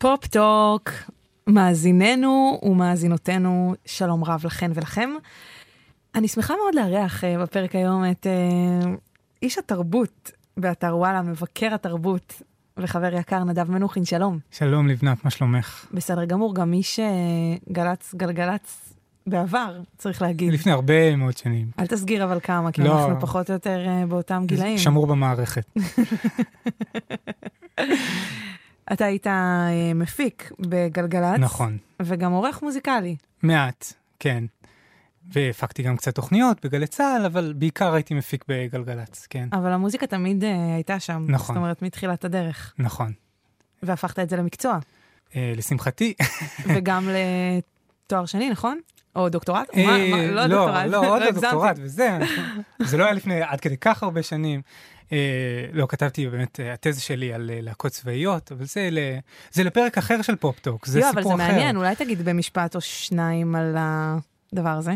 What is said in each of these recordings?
פופ-טוק, מאזיננו ומאזינותינו, שלום רב לכן ולכם. אני שמחה מאוד לארח אה, בפרק היום את אה, איש התרבות באתר וואלה, מבקר התרבות וחבר יקר נדב מנוחין, שלום. שלום לבנת, מה שלומך? בסדר גמור, גם איש אה, גל"צ, גלגלצ בעבר, צריך להגיד. לפני הרבה מאוד שנים. אל תסגיר אבל כמה, כי לא. אנחנו פחות או יותר אה, באותם גילאים. שמור במערכת. אתה היית uh, מפיק בגלגלצ. נכון. וגם עורך מוזיקלי. מעט, כן. והפקתי גם קצת תוכניות בגלי צה"ל, אבל בעיקר הייתי מפיק בגלגלצ, כן. אבל המוזיקה תמיד uh, הייתה שם. נכון. זאת אומרת, מתחילת הדרך. נכון. והפכת את זה למקצוע. Uh, לשמחתי. וגם לתואר שני, נכון? או דוקטורט? אה, מה, מה, לא דוקטורט. לא, עוד לא. דוקטורט, וזה, זה לא היה לפני עד כדי כך הרבה שנים. אה, לא, כתבתי באמת, אה, התזה שלי על אה, להקות צבאיות, אבל זה ל- זה לפרק אחר של פופ-טוק, זה לא, סיפור אבל אחר. זה מעניין, אולי תגיד במשפט או שניים על הדבר הזה.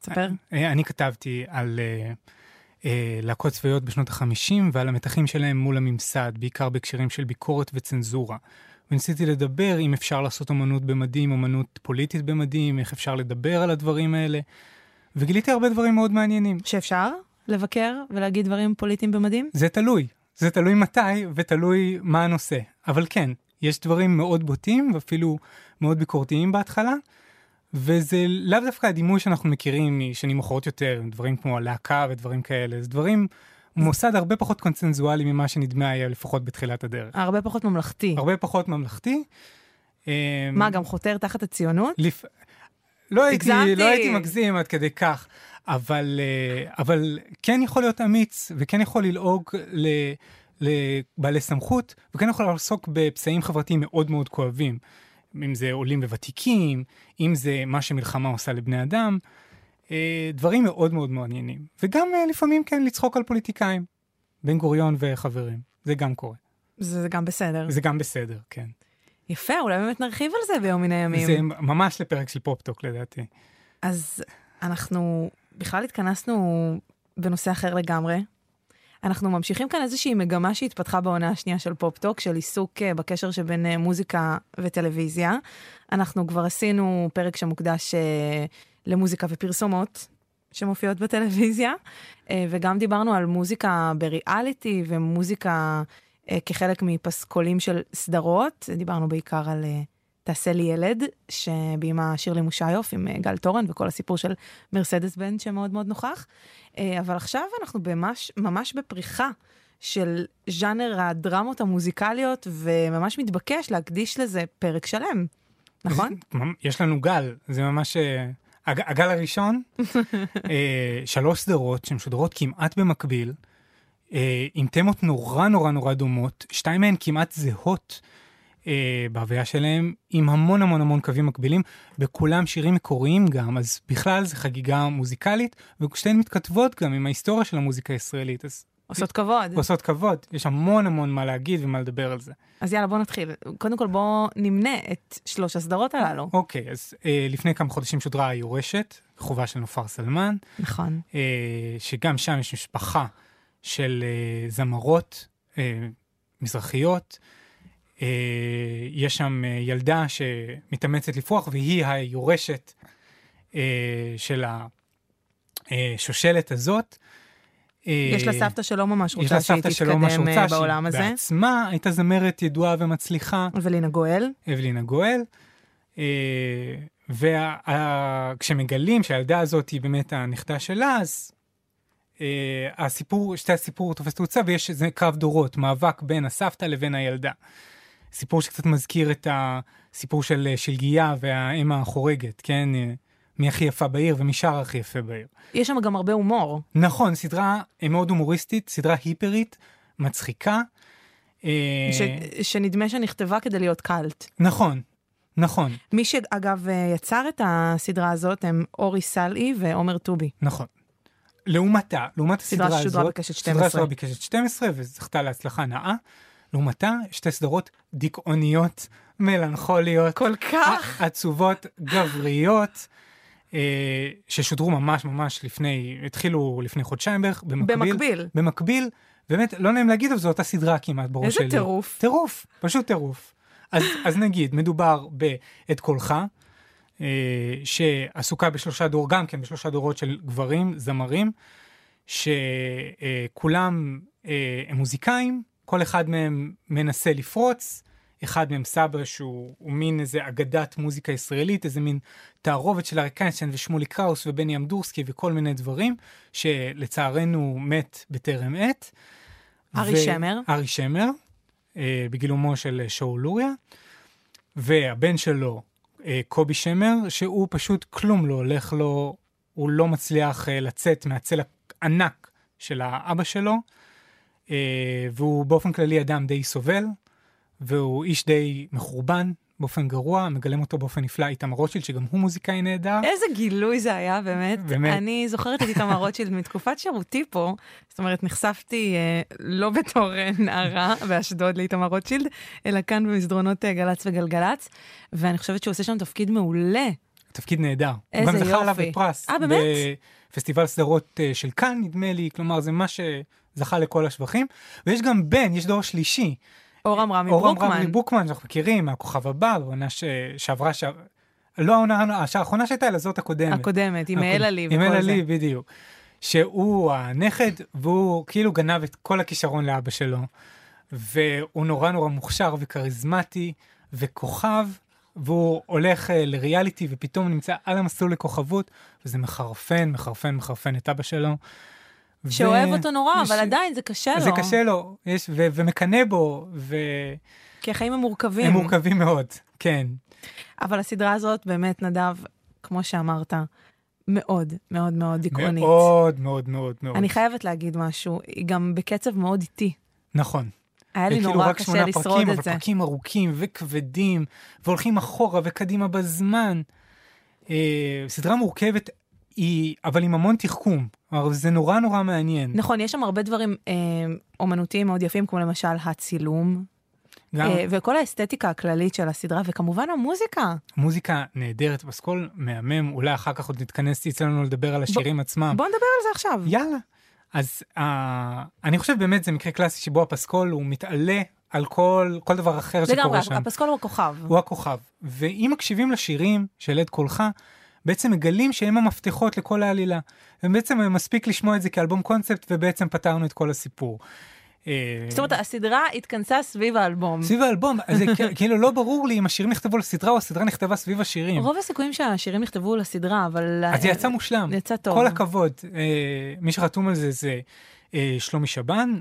תספר. אה, אני כתבתי על להקות צבאיות בשנות ה-50 ועל המתחים שלהם מול הממסד, בעיקר בהקשרים של ביקורת וצנזורה. וניסיתי לדבר אם אפשר לעשות אמנות במדים, אמנות פוליטית במדים, איך אפשר לדבר על הדברים האלה, וגיליתי הרבה דברים מאוד מעניינים. שאפשר לבקר ולהגיד דברים פוליטיים במדים? זה תלוי, זה תלוי מתי ותלוי מה הנושא. אבל כן, יש דברים מאוד בוטים ואפילו מאוד ביקורתיים בהתחלה, וזה לאו דווקא הדימוי שאנחנו מכירים משנים מאוחרות יותר, דברים כמו הלהקה ודברים כאלה, זה דברים, מוסד הרבה פחות קונצנזואלי ממה שנדמה היה לפחות בתחילת הדרך. הרבה פחות ממלכתי. הרבה פחות ממלכתי. אמ, מה, גם חותר תחת הציונות? לפ... לא, הייתי. לא הייתי מגזים עד כדי כך, אבל, אה, אבל כן יכול להיות אמיץ, וכן יכול ללעוג ל, לבעלי סמכות, וכן יכול לעסוק בפצעים חברתיים מאוד מאוד כואבים. אם זה עולים וותיקים, אם זה מה שמלחמה עושה לבני אדם, דברים מאוד מאוד מעניינים. וגם אה, לפעמים כן לצחוק על פוליטיקאים, בן גוריון וחברים, זה גם קורה. זה גם בסדר. זה גם בסדר, כן. יפה, אולי באמת נרחיב על זה ביום מן הימים. זה ממש לפרק של פופ-טוק לדעתי. אז אנחנו בכלל התכנסנו בנושא אחר לגמרי. אנחנו ממשיכים כאן איזושהי מגמה שהתפתחה בעונה השנייה של פופ-טוק, של עיסוק אה, בקשר שבין אה, מוזיקה וטלוויזיה. אנחנו כבר עשינו פרק שמוקדש אה, למוזיקה ופרסומות שמופיעות בטלוויזיה, אה, וגם דיברנו על מוזיקה בריאליטי ומוזיקה אה, כחלק מפסקולים של סדרות. דיברנו בעיקר על אה, תעשה לי ילד, שביימה שירלי מושיוף עם גל תורן וכל הסיפור של מרסדס בנד שמאוד מאוד נוכח. אבל עכשיו אנחנו ממש, ממש בפריחה של ז'אנר הדרמות המוזיקליות, וממש מתבקש להקדיש לזה פרק שלם, נכון? יש לנו גל, זה ממש... הג, הגל הראשון, אה, שלוש סדרות שמשודרות כמעט במקביל, אה, עם תמות נורא נורא נורא דומות, שתיים מהן כמעט זהות אה, בהוויה שלהם, עם המון המון המון קווים מקבילים, בכולם שירים מקוריים גם, אז בכלל זה חגיגה מוזיקלית, ושתיהן מתכתבות גם עם ההיסטוריה של המוזיקה הישראלית, אז עושות כבוד. עושות כבוד, יש המון המון מה להגיד ומה לדבר על זה. אז יאללה, בוא נתחיל. קודם כל בוא נמנה את שלוש הסדרות הללו. אוקיי, אז אה, לפני כמה חודשים שודרה היורשת, חובה של נופר סלמן, נכון. אה, שגם שם יש משפחה של אה, זמרות אה, מזרחיות. אה, יש שם אה, ילדה שמתאמצת לפרוח, והיא היורשת אה, של השושלת הזאת. אה, יש לה סבתא שלא ממש יש רוצה שהיא סבתא שלא ממש תתקדם רוצה, אה, בעולם הזה. בעצמה הייתה זמרת ידועה ומצליחה. ולינה גואל. אבלינה גואל. וכשמגלים שהילדה הזאת היא באמת הנכדה שלה, אז אה, הסיפור, שתי הסיפור תופס תאוצה ויש איזה קרב דורות, מאבק בין הסבתא לבין הילדה. סיפור שקצת מזכיר את הסיפור של אה, שלגיה והאם החורגת, כן? מי הכי יפה בעיר ומי שר הכי יפה בעיר. יש שם גם הרבה הומור. נכון, סדרה אה, מאוד הומוריסטית, סדרה היפרית, מצחיקה. אה, ש... שנדמה שנכתבה כדי להיות קאלט. נכון, נכון. מי שאגב אה, יצר את הסדרה הזאת הם אורי סלעי ועומר טובי. נכון. לעומתה, לעומת סדרה הסדרה ששודרה הזאת, בקשת סדרה 12. ששודרה בקשת 12 וזכתה להצלחה נאה. לעומתה, שתי סדרות דיכאוניות, מלנכוליות, כל כך. עצובות, גבריות, ששודרו ממש ממש לפני, התחילו לפני חודשיים בערך, במקביל. במקביל. במקביל, באמת, לא נעים להגיד, אבל זו אותה סדרה כמעט בראש איזה שלי. טירוף. טירוף, פשוט טירוף. אז, אז נגיד, מדובר ב"את קולך", אה, שעסוקה בשלושה דור, גם כן בשלושה דורות של גברים, זמרים, שכולם אה, הם מוזיקאים, כל אחד מהם מנסה לפרוץ, אחד מהם סבא שהוא מין איזה אגדת מוזיקה ישראלית, איזה מין תערובת של אריק איינשטיין ושמולי קראוס ובני אמדורסקי וכל מיני דברים, שלצערנו מת בטרם עת. ארי ו- שמר. ארי שמר, אה, בגילומו של שאול לוריה, והבן שלו, אה, קובי שמר, שהוא פשוט כלום לא הולך לו, הוא לא מצליח אה, לצאת מהצל הענק של האבא שלו, אה, והוא באופן כללי אדם די סובל, והוא איש די מחורבן באופן גרוע, מגלם אותו באופן נפלא איתמר רוטשילד, שגם הוא מוזיקאי נהדר. איזה גילוי זה היה, באמת. באמת. אני זוכרת את איתמר רוטשילד מתקופת שירותי פה, זאת אומרת, נחשפתי אה, לא בתור אה, נערה באשדוד לאיתמר רוטשילד, אלא כאן במסדרונות אה, גל"צ וגלגלצ, ואני חושבת שהוא עושה שם תפקיד מעולה. תפקיד נהדר. איזה יופי. הוא גם זכה עליו בפרס. אה, באמת? בפסטיבל סדרות אה, של כאן, נדמה לי, כלומר, זה מה שזכה לכל השבחים. ויש גם בן, יש דור שלישי. אורם רמי ברוקמן. אורם רמי ברוקמן, שאנחנו מכירים, מהכוכב הבא, בעונה שעברה, ש... לא העונה, האחרונה שהייתה, אלא זאת הקודמת. הקודמת, עם אלה לי וכל זה. עם אלה לי, בדיוק. שהוא הנכד, והוא כאילו גנב את כל הכישרון לאבא שלו. והוא נורא נורא מוכשר וכריזמטי וכוכב, והוא הולך uh, לריאליטי ופתאום נמצא על המסלול לכוכבות, וזה מחרפן, מחרפן, מחרפן את אבא שלו. שאוהב ו... אותו נורא, אבל עדיין זה קשה לו. זה קשה לו, יש, ו- ומקנא בו, ו... כי החיים הם מורכבים. הם מורכבים מאוד, כן. אבל הסדרה הזאת באמת, נדב, כמו שאמרת, מאוד, מאוד מאוד דיכאונית. מאוד, מאוד, מאוד, מאוד. אני חייבת להגיד משהו, היא גם בקצב מאוד איטי. נכון. היה לי נורא קשה לשרוד פרקים, את זה. אבל פרקים ארוכים וכבדים, והולכים אחורה וקדימה בזמן. אה, סדרה מורכבת, היא, אבל עם המון תחכום. זה נורא נורא מעניין. נכון, יש שם הרבה דברים אה, אומנותיים מאוד יפים, כמו למשל הצילום. גם... אה, וכל האסתטיקה הכללית של הסדרה, וכמובן המוזיקה. מוזיקה נהדרת, פסקול מהמם, אולי אחר כך עוד נתכנס אצלנו לדבר על השירים ב- עצמם. בוא נדבר על זה עכשיו. יאללה. אז uh, אני חושב באמת זה מקרה קלאסי שבו הפסקול הוא מתעלה על כל, כל דבר אחר שקורה לגמרי, שם. לגמרי, הפסקול הוא הכוכב. הוא הכוכב. ואם מקשיבים לשירים של עד קולך, בעצם מגלים שהם המפתחות לכל העלילה. ובעצם מספיק לשמוע את זה כאלבום קונספט, ובעצם פתרנו את כל הסיפור. זאת אומרת, הסדרה התכנסה סביב האלבום. סביב האלבום, זה כאילו לא ברור לי אם השירים נכתבו לסדרה או הסדרה נכתבה סביב השירים. רוב הסיכויים שהשירים נכתבו לסדרה, אבל... אז זה יצא מושלם. יצא טוב. כל הכבוד. מי שחתום על זה זה שלומי שבן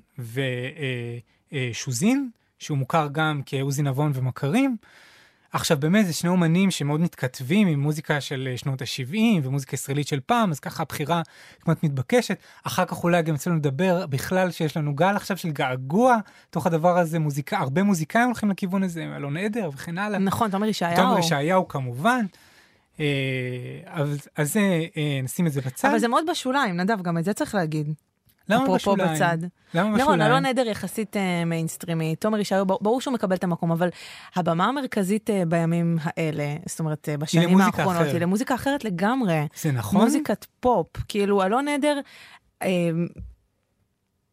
ושוזין, שהוא מוכר גם כעוזי נבון ומכרים. עכשיו באמת זה שני אומנים שמאוד מתכתבים עם מוזיקה של שנות ה-70 ומוזיקה ישראלית של פעם, אז ככה הבחירה כמעט מתבקשת. אחר כך אולי גם אצלנו לדבר בכלל שיש לנו גל עכשיו של געגוע, תוך הדבר הזה מוזיקה, הרבה מוזיקאים הולכים לכיוון הזה, אלון עדר וכן הלאה. נכון, תומר ישעיהו. תומר ישעיהו כמובן. אה, אז, אז אה, נשים את זה בצד. אבל זה מאוד בשוליים, נדב, גם את זה צריך להגיד. למה בשוליים? בצד. למה בשוליים? נכון, אלון עדר יחסית אה, מיינסטרימי, תומר ישעיהו, ברור שהוא מקבל את המקום, אבל הבמה המרכזית אה, בימים האלה, זאת אומרת, אה, בשנים האחרונות, אחרת. היא למוזיקה אחרת לגמרי. זה נכון? מוזיקת פופ, כאילו, אלון עדר, uh,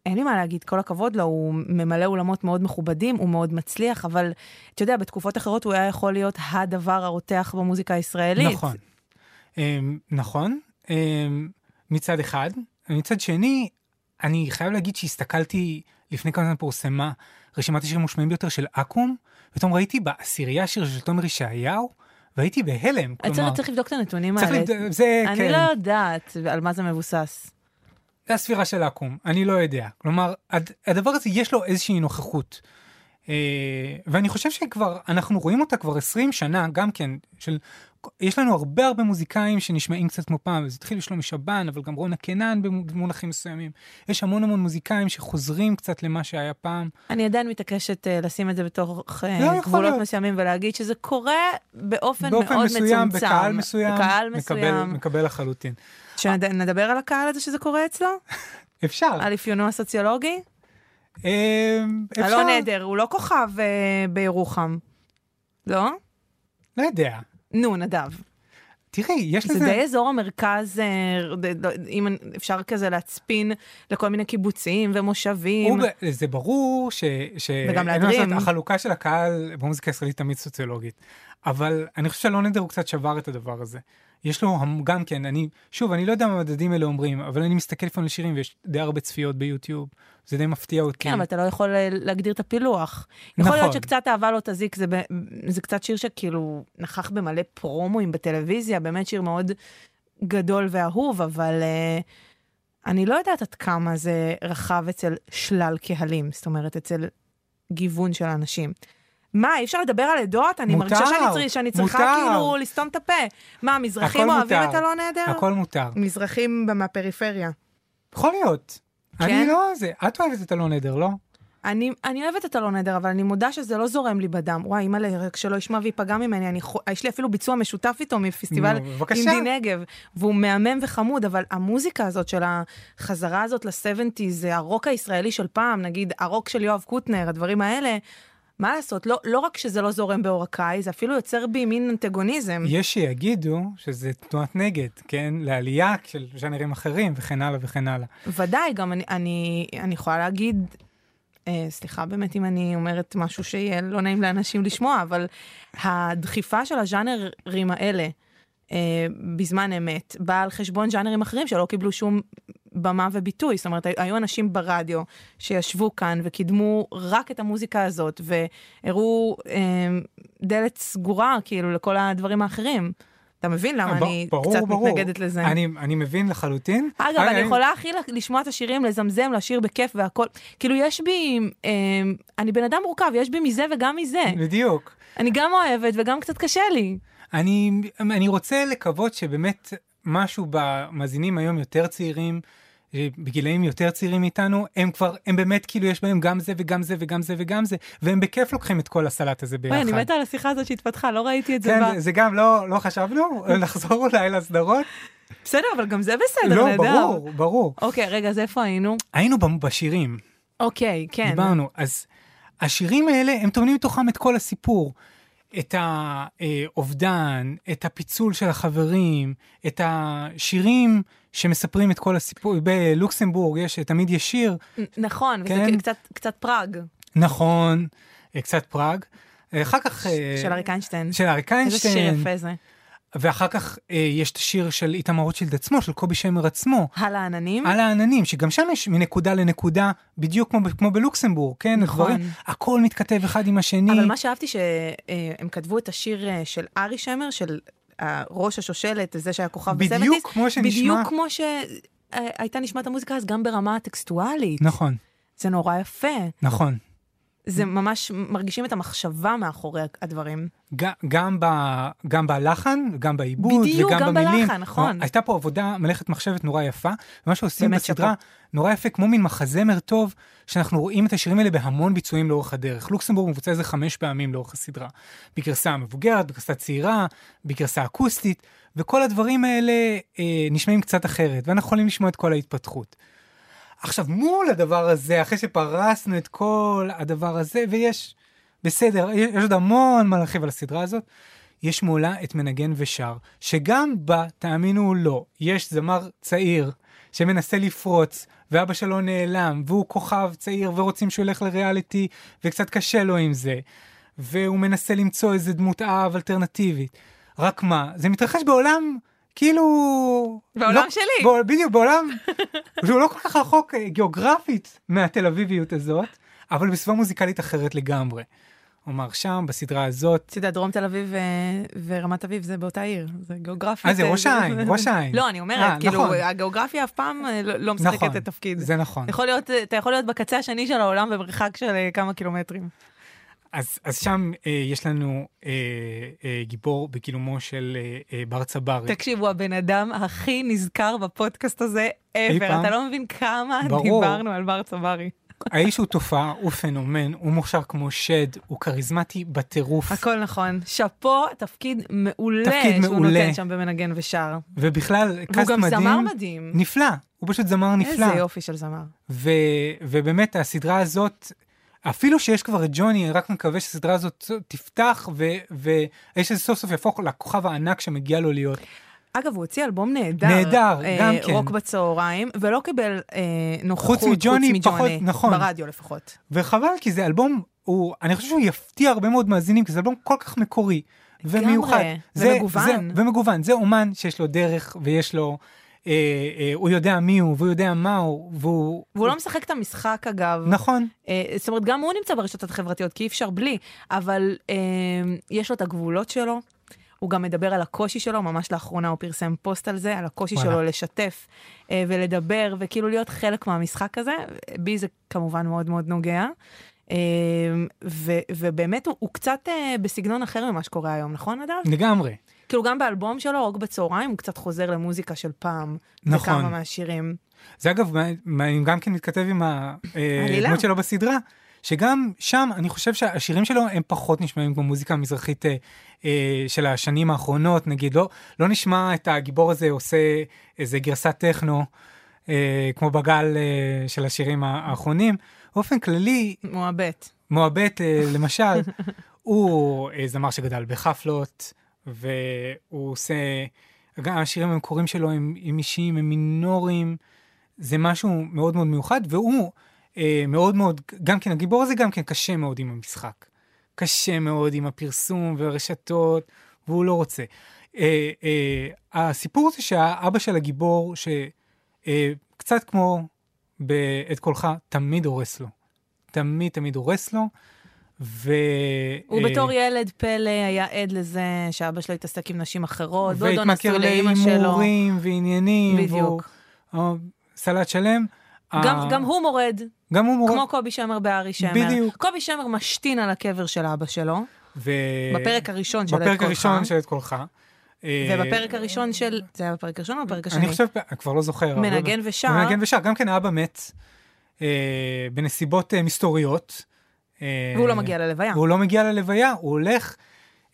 אין לי מה להגיד, כל הכבוד לו, הוא ממלא אולמות מאוד מכובדים, הוא מאוד מצליח, אבל אתה יודע, בתקופות אחרות הוא היה יכול להיות הדבר הרותח במוזיקה הישראלית. נכון, um, נכון, um, מצד אחד. מצד שני, אני חייב להגיד שהסתכלתי, לפני כמה זמן פורסמה רשימת השירים המושמעים ביותר של אקו"ם, ופתאום ראיתי בעשירייה שיר של תומר ישעיהו, והייתי בהלם. כלומר... צריך לבדוק את הנתונים האלה. לבד... זה, אני כן. לא יודעת על מה זה מבוסס. זה הספירה של אקו"ם, אני לא יודע. כלומר, הד... הדבר הזה יש לו איזושהי נוכחות. אה, ואני חושב שכבר, אנחנו רואים אותה כבר 20 שנה, גם כן, של, יש לנו הרבה הרבה מוזיקאים שנשמעים קצת כמו פעם, זה התחיל שלומי שבן, אבל גם רונה קנן במונחים מסוימים. יש המון המון מוזיקאים שחוזרים קצת למה שהיה פעם. אני עדיין מתעקשת uh, לשים את זה בתוך uh, לא גבולות מסוימים ולהגיד שזה קורה באופן, באופן מאוד מסוים, מצומצם. בקהל מסוים, בקהל מסוים. מקבל, מקבל לחלוטין. שנדבר על הקהל הזה שזה קורה אצלו? אפשר. על אפיונו הסוציולוגי? אמ, אפשר. אלון עדר, הוא לא כוכב uh, בירוחם. לא? לא יודע. נו, נדב. תראי, יש זה לזה... די אזור המרכז, אה, אם אפשר כזה להצפין לכל מיני קיבוצים ומושבים. הוא זה ברור ש... ש... וגם להדרים. החלוקה של הקהל במוזיקה הישראלית תמיד סוציולוגית. אבל אני חושב שלונדר הוא קצת שבר את הדבר הזה. יש לו גם כן, אני, שוב, אני לא יודע מה המדדים האלה אומרים, אבל אני מסתכל לפעמים על שירים ויש די הרבה צפיות ביוטיוב, זה די מפתיע אותי. כן, אבל אתה לא יכול אה, להגדיר את הפילוח. יכול להיות נכון. שקצת אהבה לא תזיק, זה, ב- זה קצת שיר שכאילו נכח במלא פרומואים בטלוויזיה, באמת שיר מאוד גדול ואהוב, אבל uh, אני לא יודעת עד כמה זה רחב אצל שלל קהלים, זאת אומרת, אצל גיוון של אנשים. מה, אי אפשר לדבר על עדות? אני מותר, מרגישה שאני. שאני צריכה מותר. כאילו לסתום את הפה. מה, המזרחים אוהבים מותר. את הלא נהדר? הכל מותר. מזרחים מהפריפריה. יכול להיות. כן? אני לא זה, את אוהבת את אלון עדר, לא? אני, אני אוהבת את אלון עדר, אבל אני מודה שזה לא זורם לי בדם. וואי, אימא'לה, רק שלא ישמע וייפגע ממני, אני, יש לי אפילו ביצוע משותף איתו מפסטיבל נו. אינדי נגב, והוא מהמם וחמוד, אבל המוזיקה הזאת של החזרה הזאת ל-70's, זה הרוק הישראלי של פעם, נגיד הרוק של יואב קוטנר, הדברים האלה, מה לעשות, לא, לא רק שזה לא זורם בעורקיי, זה אפילו יוצר בי מין אנטגוניזם. יש שיגידו שזה תנועת נגד, כן? לעלייה של ז'אנרים אחרים וכן הלאה וכן הלאה. ודאי, גם אני, אני, אני יכולה להגיד, אה, סליחה באמת אם אני אומרת משהו שיהיה לא נעים לאנשים לשמוע, אבל הדחיפה של הז'אנרים האלה אה, בזמן אמת באה על חשבון ז'אנרים אחרים שלא קיבלו שום במה וביטוי. זאת אומרת, היו אנשים ברדיו שישבו כאן וקידמו רק את המוזיקה הזאת, והראו אה, דלת סגורה כאילו לכל הדברים האחרים. אתה מבין למה ב- אני ברור, קצת ברור. מתנגדת לזה? אני, אני מבין לחלוטין. אגב, אה, אני יכולה הכי לשמוע את השירים, לזמזם, לשיר בכיף והכל. כאילו, יש בי, אה, אני בן אדם מורכב, יש בי מזה וגם מזה. בדיוק. אני גם אוהבת וגם קצת קשה לי. אני, אני רוצה לקוות שבאמת משהו במאזינים היום יותר צעירים, אה, בגילאים יותר צעירים מאיתנו, הם כבר, הם באמת כאילו יש בהם גם זה וגם זה וגם זה וגם זה, והם בכיף לוקחים את כל הסלט הזה ביחד. אני מתה על השיחה הזאת שהתפתחה, לא ראיתי את זה. כן, ב- זה, גם לא, לא חשבנו, לחזור אולי לסדרות? בסדר, אבל גם זה בסדר, לא, נהדר. ברור, ברור. אוקיי, רגע, אז איפה היינו? היינו בשירים, אוקיי, כן. דיברנו, אז השירים האלה, הם טומנים מתוכם את כל הסיפור. את האובדן, את הפיצול של החברים, את השירים שמספרים את כל הסיפור. בלוקסמבורג יש, תמיד יש שיר, נכון, וזה כן. קצת- קצת פראג, נכון, אה, קצת פראג. אחר כך... אה, של אריק איינשטיין. של אריק איזה שיר איינשטיין, יפה זה. ואחר כך אה, יש את השיר של איתמר רוטשילד עצמו, של קובי שמר עצמו, על העננים. על העננים, שגם שם יש מנקודה לנקודה, בדיוק כמו, כמו בלוקסמבורג, כן? נכון. דברים, הכל מתכתב אחד עם השני. אבל מה שאהבתי שהם כתבו את השיר אה, של ארי שמר, של אה, ראש השושלת, זה שהיה כוכב בסבנטיס. בדיוק כמו שנשמע. בדיוק כמו שהייתה נשמעת המוזיקה אז גם ברמה הטקסטואלית. נכון, זה נורא יפה. נכון. זה ממש, מרגישים את המחשבה מאחורי הדברים. גם, ב, גם בלחן, גם בעיבוד, בדיוק, וגם גם במילים. בלחן, נכון. הייתה פה עבודה, מלאכת מחשבת נורא יפה, ומה שעושים בסדרה נורא יפה, כמו מין מחזמר טוב, שאנחנו רואים את השירים האלה בהמון ביצועים לאורך הדרך. לוקסמבורג מבוצע איזה חמש פעמים לאורך הסדרה. בגרסה מבוגרת, בגרסה צעירה, בגרסה אקוסטית, וכל הדברים האלה אה, נשמעים קצת אחרת, ואנחנו יכולים לשמוע את כל ההתפתחות. עכשיו, מול הדבר הזה, אחרי שפרסנו את כל הדבר הזה, ויש, בסדר, יש עוד המון מה להרחיב על הסדרה הזאת, יש מולה את מנגן ושר, שגם בה, תאמינו או לא, יש זמר צעיר שמנסה לפרוץ, ואבא שלו נעלם, והוא כוכב צעיר, ורוצים שהוא ילך לריאליטי, וקצת קשה לו עם זה, והוא מנסה למצוא איזה דמות אב אלטרנטיבית. רק מה, זה מתרחש בעולם... כאילו... בעולם לא, שלי. בע, בדיוק, בעולם שהוא לא כל כך רחוק אה, גיאוגרפית מהתל אביביות הזאת, אבל בסביבה מוזיקלית אחרת לגמרי. כלומר, שם, בסדרה הזאת, אתה יודע, דרום תל אביב ו- ורמת אביב זה באותה עיר, זה גיאוגרפית. אה, זה ראש העין, ראש העין. לא, אני אומרת, אה, כאילו, נכון. הגיאוגרפיה אף פעם אה, לא לא משחקת נכון, את תפקיד. זה נכון. אתה יכול להיות בקצה השני של העולם במרחק של אה, כמה קילומטרים. אז, אז שם אה, יש לנו אה, אה, גיבור בגילומו של אה, אה, בר צברי. תקשיב, הוא הבן אדם הכי נזכר בפודקאסט הזה ever. אתה לא מבין כמה ברור. דיברנו על בר צברי. האיש הוא תופעה, הוא פנומן, הוא מוכשר כמו שד, הוא כריזמטי בטירוף. הכל נכון. שאפו, תפקיד מעולה תפקיד שהוא מעולה. נותן שם במנגן ושר. ובכלל, והוא קאסט גם מדהים. זמר מדהים. נפלא, הוא פשוט זמר נפלא. איזה יופי של זמר. ו, ובאמת, הסדרה הזאת, אפילו שיש כבר את ג'וני, רק מקווה שהסדרה הזאת תפתח, ו- והאיש הזה סוף סוף יהפוך לכוכב הענק שמגיע לו להיות. אגב, הוא הוציא אלבום נהדר. נהדר, אה, גם כן. רוק בצהריים, ולא קיבל אה, נוכחות חוץ מג'וני, פחות, נכון. ברדיו לפחות. וחבל, כי זה אלבום, הוא, אני חושב שהוא יפתיע הרבה מאוד מאזינים, כי זה אלבום כל כך מקורי ומיוחד. זה, ומגוון. זה, ומגוון. זה אומן שיש לו דרך ויש לו, אה, אה, הוא יודע מי הוא והוא יודע מה הוא, והוא... והוא לא משחק את המשחק, אגב. נכון. אה, זאת אומרת, גם הוא נמצא ברשתות החברתיות, כי אי אפשר בלי, אבל אה, יש לו את הגבולות שלו. הוא גם מדבר על הקושי שלו, ממש לאחרונה הוא פרסם פוסט על זה, על הקושי וואלה. שלו לשתף אה, ולדבר, וכאילו להיות חלק מהמשחק הזה. בי זה כמובן מאוד מאוד נוגע. אה, ו, ובאמת הוא, הוא קצת אה, בסגנון אחר ממה שקורה היום, נכון נדב? לגמרי. כאילו גם באלבום שלו, רוק בצהריים, הוא קצת חוזר למוזיקה של פעם. נכון. בכמה מהשירים. זה אגב, גם כן מתכתב עם עלילה. הדמות שלו בסדרה, שגם שם אני חושב שהשירים שלו הם פחות נשמעים כמו מוזיקה המזרחית אה, אה, של השנים האחרונות, נגיד, לא, לא נשמע את הגיבור הזה עושה איזה גרסת טכנו, אה, כמו בגל אה, של השירים האחרונים. באופן כללי, מועבט. מועבט אה, למשל, הוא אה, זמר שגדל בחפלות, והוא עושה, גם השירים המקוריים שלו הם, הם אישיים, הם מינוריים, זה משהו מאוד מאוד מיוחד, והוא אה, מאוד מאוד, גם כן, הגיבור הזה גם כן קשה מאוד עם המשחק. קשה מאוד עם הפרסום והרשתות, והוא לא רוצה. אה, אה, הסיפור זה שהאבא של הגיבור, שקצת כמו בעת קולך, תמיד הורס לו. תמיד תמיד הורס לו, ו... הוא אה, בתור ילד פלא היה עד לזה שאבא שלו התעסק עם נשים אחרות, דודו נשוי והתמכר לאימא שלו. להימורים ועניינים. בדיוק. והוא- אה, סלט שלם. גם, אה, גם הוא מורד, גם הוא מורד. כמו קובי שמר בארי שמר. בדיוק. קובי שמר משתין על הקבר של אבא שלו, ו... בפרק הראשון של את בפרק קולך. הראשון של את קולך. ובפרק הראשון של... זה היה בפרק הראשון או בפרק השני? אני חושב, אני כבר לא זוכר. מנגן ושר. מנגן ושר, גם כן האבא מת בנסיבות מסתוריות. אה, והוא לא מגיע ללוויה. והוא לא מגיע ללוויה, הוא הולך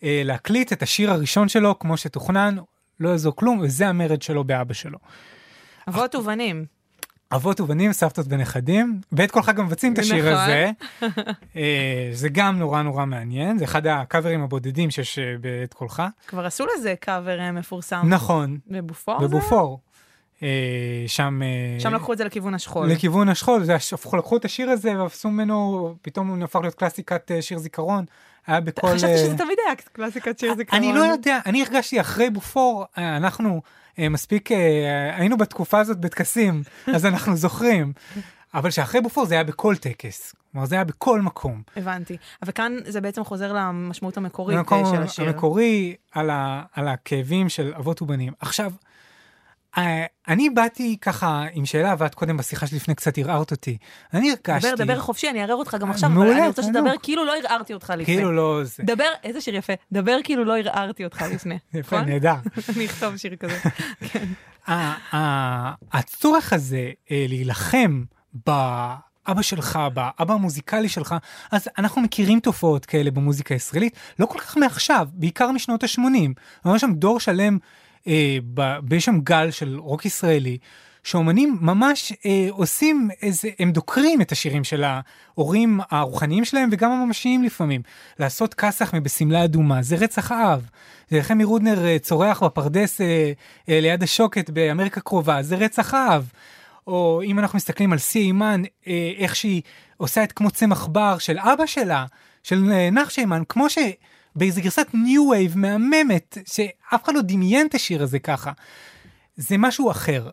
אה, להקליט את השיר הראשון שלו כמו שתוכנן, לא יעזור כלום, וזה המרד שלו באבא שלו. אבות ובנים. אבות ובנים, סבתות ונכדים, בעת קולך גם מבצעים את השיר נכון. הזה. אה, זה גם נורא נורא מעניין, זה אחד הקאברים הבודדים שיש אה, בעת קולך. כבר עשו לזה קאבר אה, מפורסם. נכון, בבופור? בבופור. אה, שם... אה, שם לקחו את זה לכיוון השכול. לכיוון השכול, הפכו- לקחו את השיר הזה ועשו ממנו, פתאום הוא הפך להיות קלאסיקת אה, שיר זיכרון. היה בכל... חשבתי שזה תמיד היה קלאסיקת שיר זיכרון. אני לא יודע, אני הרגשתי אחרי בופור, אנחנו מספיק, היינו בתקופה הזאת בטקסים, אז אנחנו זוכרים. אבל שאחרי בופור זה היה בכל טקס, כלומר זה היה בכל מקום. הבנתי. אבל כאן זה בעצם חוזר למשמעות המקורית של השיר. המקורי על, ה, על הכאבים של אבות ובנים. עכשיו, אני באתי ככה עם שאלה, ואת קודם בשיחה שלפני קצת ערערת אותי. אני הרגשתי... דבר, דבר חופשי, אני אערער אותך גם עכשיו, אבל אני רוצה. שתדבר כאילו לא ערערתי אותך לפני. כאילו לא זה. דבר, איזה שיר יפה, דבר כאילו לא ערערתי אותך לפני. יפה, נכון? נהדר. אני אכתוב שיר כזה. כן. הצורך הזה אה, להילחם באבא שלך, באבא המוזיקלי שלך, אז אנחנו מכירים תופעות כאלה במוזיקה הישראלית, לא כל כך מעכשיו, בעיקר משנות ה-80. ממש שם דור שלם, אה, ב- יש שם גל של רוק ישראלי, שאומנים ממש אה, עושים איזה, הם דוקרים את השירים של ההורים הרוחניים שלהם וגם הממשיים לפעמים. לעשות כסח מבשמלה אדומה, זה רצח אב. חמי רודנר אה, צורח בפרדס אה, אה, ליד השוקת באמריקה קרובה, זה רצח אב. או אם אנחנו מסתכלים על סי היימן, אה, איך שהיא עושה את כמו צמח בר של אבא שלה, של אה, נחום היימן, כמו שבאיזה גרסת new wave מהממת, שאף אחד לא דמיין את השיר הזה ככה. זה משהו אחר.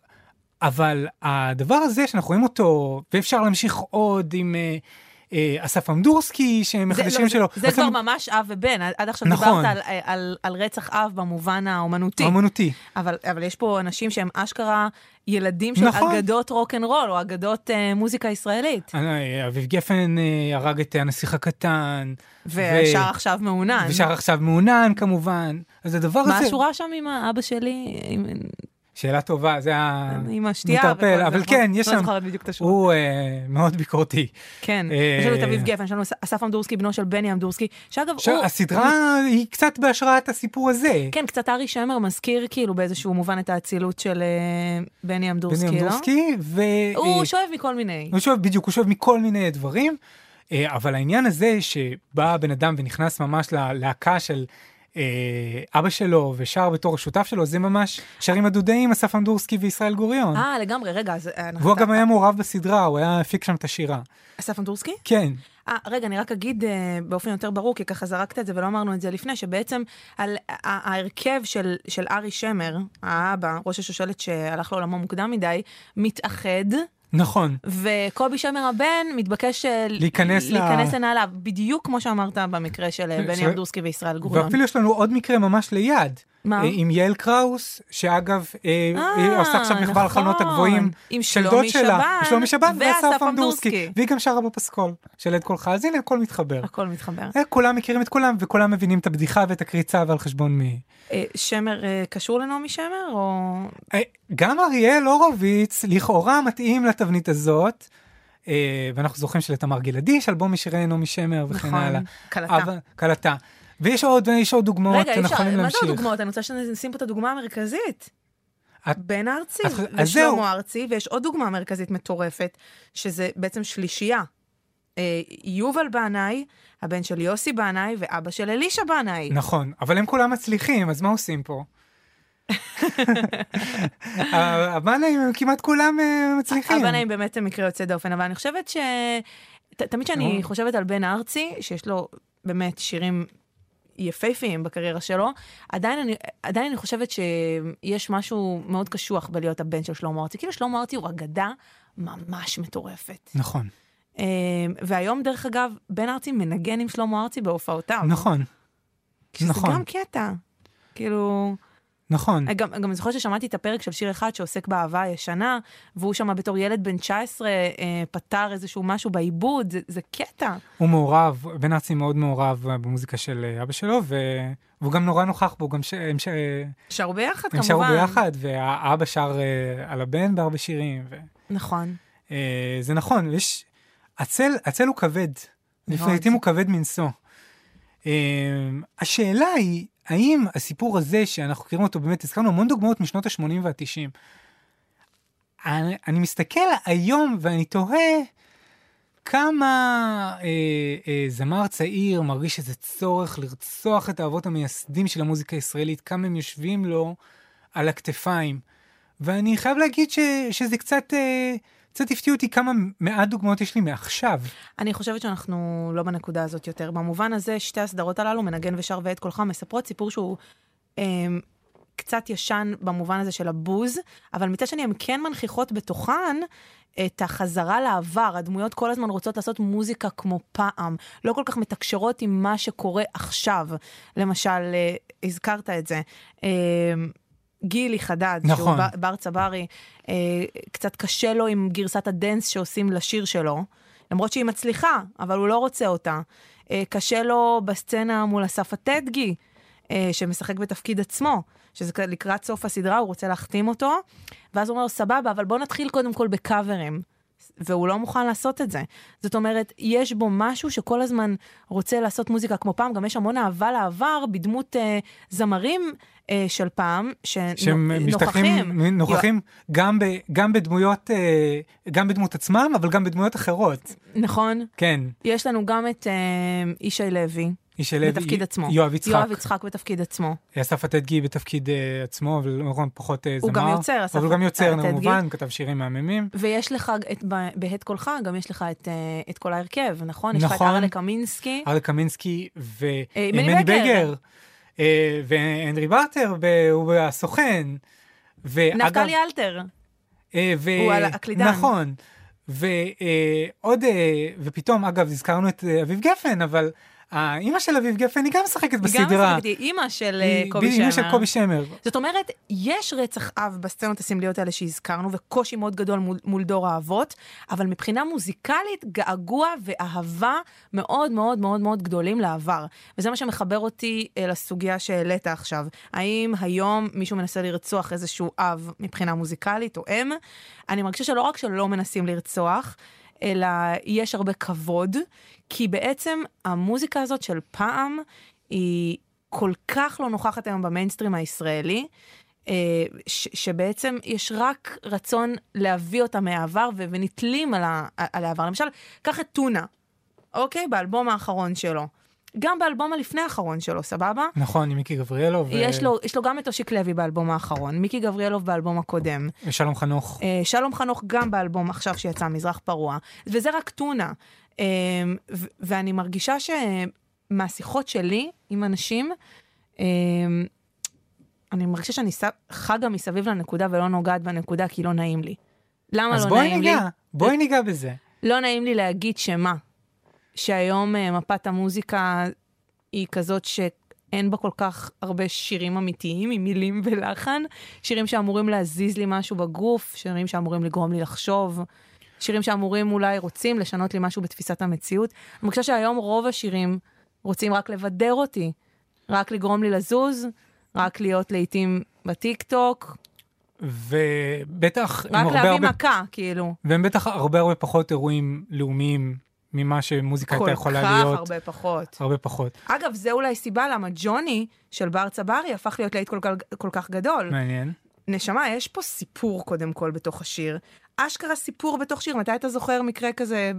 אבל הדבר הזה שאנחנו רואים אותו, ואפשר להמשיך עוד עם אה, אסף אמדורסקי, שהם מחדשים לא, שלו. זה כבר ממש אב ובן, עד- עכשיו נכון. דיברת על- על- על רצח אב במובן האומנותי. האומנותי. אבל, אבל יש פה אנשים שהם אשכרה ילדים של נכון. אגדות רוקנרול, או אגדות אה, מוזיקה ישראלית. אה, אביב גפן אה, הרג את הנסיך הקטן. ושר עכשיו מעונן. ושר עכשיו מעונן כמובן. אז הדבר מה הזה... השורה שם עם האבא שלי? עם, שאלה טובה, זה עם השתייה. זה, אבל נכון? כן, יש לא שם... זוכרת בדיוק את השורה. הוא אה, מאוד ביקורתי. כן, אה, יש לנו את אביב גפן, יש לנו אסף אמדורסקי, בנו של בני אמדורסקי, שאגב, הוא... הסדרה היא קצת בהשראת הסיפור הזה. כן, קצת ארי שמר מזכיר כאילו באיזשהו מובן את האצילות של אה, בני אמדורסקי, בני לא? אמדורסקי, ו... הוא שואב מכל מיני. הוא שואב, בדיוק, הוא שואב מכל מיני דברים, אבל העניין הזה שבא בן אדם ונכנס ממש ללהקה של אבא שלו ושר בתור השותף שלו, זה ממש שרים הדודאים, אסף אמדורסקי וישראל גוריון. אה, לגמרי, רגע, אז... אה, והוא גם היה מעורב בסדרה, הוא היה הפיק שם את השירה. אסף אמדורסקי? כן. אה, רגע, אני רק אגיד אה, באופן יותר ברור, כי ככה זרקת את זה ולא אמרנו את זה לפני, שבעצם על ההרכב של, של ארי שמר, האבא, ראש השושלת שהלך לעולמו מוקדם מדי, מתאחד. נכון. וקובי שמר הבן מתבקש אה, להיכנס, להיכנס לנעליו, בדיוק כמו שאמרת במקרה של אה, בני אבדורסקי וישראל גוריון. ואפילו יש לנו עוד מקרה ממש ליד. מה? אה, עם יעל קראוס, שאגב, היא עושה עכשיו מחווה על חלונות נכון. הגבוהים של דוד שלה, עם שלומי שבן ואסף אמדורסקי. והיא גם שרה בפסקול של עד קולך, אז הנה הכל מתחבר. הכל מתחבר. כולם מכירים את כולם, וכולם מבינים את הבדיחה ואת הקריצה ועל חשבון מי. שמר קשור לנעמי שמר, או... גם אריאל הורוביץ לכאורה מתאים לתבנית הזאת. ואנחנו זוכרים שלתמר גלעדי יש אלבום משירי נעמי שמר וכן נכון, הלאה. קלטה. קלטה. ויש עוד, ויש עוד דוגמאות, רגע, אנחנו יכולים מה להמשיך. זה עוד דוגמאות? אני רוצה שנשים פה את הדוגמה המרכזית. את- בן ארצי. ושלמה ארצי, ויש עוד דוגמה מרכזית מטורפת, שזה בעצם שלישייה. אה, יובל בנאי, הבן של יוסי בנאי, ואבא של אלישע בנאי. נכון, אבל הם כולם מצליחים, אז מה עושים פה? הבנאים הם כמעט כולם אה, מצליחים. הבנאים באמת הם מקרה יוצא דופן, אבל אני חושבת ש... תמיד כשאני. חושבת על בן ארצי, שיש לו באמת שירים יפהפיים בקריירה שלו, עדיין אני, עדיין אני חושבת שיש משהו מאוד קשוח בלהיות הבן של שלמה ארצי. כאילו שלמה ארצי הוא אגדה ממש מטורפת. נכון, אה, והיום, דרך אגב, בן ארצי מנגן עם שלמה ארצי בהופעותיו. נכון, שזה נכון. גם קטע. כאילו, נכון. גם, גם אני זוכרת ששמעתי את הפרק של שיר אחד שעוסק באהבה הישנה, והוא שם בתור ילד בן 19 אה, פתר איזשהו משהו בעיבוד, זה, זה קטע. הוא מעורב, בן ארצי מאוד מעורב אה, במוזיקה של אה, אבא שלו, ו- והוא גם נורא נוכח בו, גם ש- הם ש- שרו ביחד הם כמובן. שרו ביחד, והאבא שר אה, על הבן בהרבה שירים. ו- נכון. אה, זה נכון, יש... הצל, הצל הוא כבד. לעיתים הוא כבד מנשוא. אה, השאלה היא, האם הסיפור הזה שאנחנו מכירים אותו, באמת, הזכרנו המון דוגמאות משנות ה-80 וה-90. אני, אני מסתכל היום ואני תוהה כמה אה, אה, זמר צעיר מרגיש איזה צורך לרצוח את האבות המייסדים של המוזיקה הישראלית, כמה הם יושבים לו על הכתפיים. ואני חייב להגיד ש, שזה קצת, אה, קצת הפתיע אותי כמה מעט דוגמאות יש לי מעכשיו. אני חושבת שאנחנו לא בנקודה הזאת יותר. במובן הזה, שתי הסדרות הללו, מנגן ושר ואת קולך, מספרות סיפור שהוא אה, קצת ישן במובן הזה של הבוז, אבל מצד שני, הן כן מנכיחות בתוכן את החזרה לעבר. הדמויות כל הזמן רוצות לעשות מוזיקה כמו פעם, לא כל כך מתקשרות עם מה שקורה עכשיו. למשל, אה, הזכרת את זה. גילי חדד, שהוא נכון. ב- בר צברי, אה, קצת קשה לו עם גרסת הדנס שעושים לשיר שלו, למרות שהיא מצליחה, אבל הוא לא רוצה אותה. אה, קשה לו בסצנה מול אסף הטדגי, אה, שמשחק בתפקיד עצמו, שזה לקראת סוף הסדרה, הוא רוצה להחתים אותו, ואז הוא אומר, סבבה, אבל בוא נתחיל קודם כל בקאברים. והוא לא מוכן לעשות את זה. זאת אומרת, יש בו משהו שכל הזמן רוצה לעשות מוזיקה כמו פעם, גם יש המון אהבה לעבר בדמות אה, זמרים אה, של פעם, משתתפים, נוכחים גם, ב, גם בדמויות, אה, גם בדמות עצמם, אבל גם בדמויות אחרות. נכון. כן. יש לנו גם את אה, ישי לוי, הלוי, בתפקיד עצמו. יואב יצחק. יואב יצחק בתפקיד עצמו. אסף הטדגי בתפקיד uh, עצמו, אבל נכון, פחות uh, זמר. הוא גם יוצר, אסף אבל הוא גם יוצר, הטדגי. כמובן, כתב שירים מהממים. ויש לך, את, בהט קולך, גם יש לך את, אה, את כל ההרכב, נכון? יש לך את נכון. ארלה קמינסקי. ארלה קמינסקי אה, מני ומני בגר. אה, והנרי ברטר, ב- הוא הסוכן. נפתלי אלתר. אה, ו... הוא הקלידן. נכון. ועוד, ופתאום, אגב, הזכרנו את אה, אביב גפן, אבל האימא של אביב גפן היא גם משחקת היא גם בסדרה. משחקת, היא אימא של אה, היא- קובי בדיוק, אימא של שמר. קובי שמר. זאת אומרת, יש רצח אב בסצנות הסמליות האלה שהזכרנו, וקושי מאוד גדול מול, מול דור האבות, אבל מבחינה מוזיקלית, געגוע ואהבה מאוד מאוד מאוד מאוד גדולים לעבר. וזה מה שמחבר אותי אה, לסוגיה שהעלית עכשיו. האם היום מישהו מנסה לרצוח איזשהו אב מבחינה מוזיקלית או אם? אני מרגישה שלא רק שלא מנסים לרצוח, אלא יש הרבה כבוד, כי בעצם המוזיקה הזאת של פעם היא כל כך לא נוכחת היום במיינסטרים הישראלי, אה, ש- שבעצם יש רק רצון להביא אותה מהעבר ו- ונתלים על, ה- על העבר. למשל, קח את טונה, אוקיי? באלבום האחרון שלו. גם באלבום הלפני האחרון שלו, סבבה? נכון, עם מיקי גבריאלוב. ו- יש לו, יש לו גם את אושיק לוי באלבום האחרון, מיקי גבריאלוב באלבום הקודם, ושלום חנוך. אה, שלום חנוך גם באלבום עכשיו שיצא, מזרח פרוע, וזה רק טונה. אה, ו- ואני מרגישה שמהשיחות שלי עם אנשים, אה, אני מרגישה שאני חגה מסביב לנקודה ולא נוגעת בנקודה כי לא נעים לי. למה אז לא בואי נעים לי? ניגע, בואי ניגע בזה. לא נעים לי להגיד שמה, שהיום אה, מפת המוזיקה היא כזאת שאין בה כל כך הרבה שירים אמיתיים עם מילים ולחן, שירים שאמורים להזיז לי משהו בגוף, שירים שאמורים לגרום לי לחשוב, שירים שאמורים אולי רוצים לשנות לי משהו בתפיסת המציאות. אני חושבת שהיום רוב השירים רוצים רק לבדר אותי, רק לגרום לי לזוז, רק להיות לעיתים בטיק טוק, ובטח, רק להביא הרבה, מכה, כאילו. והם בטח הרבה הרבה פחות אירועים לאומיים ממה שמוזיקה הייתה כל יכולה כך להיות. הרבה פחות. הרבה פחות. אגב, זה אולי סיבה למה ג'וני של בר צברי הפך להיות להיט כל, כל, כל כך גדול. מעניין. נשמה, יש פה סיפור קודם כל בתוך השיר. אשכרה סיפור בתוך שיר. מתי אתה זוכר מקרה כזה,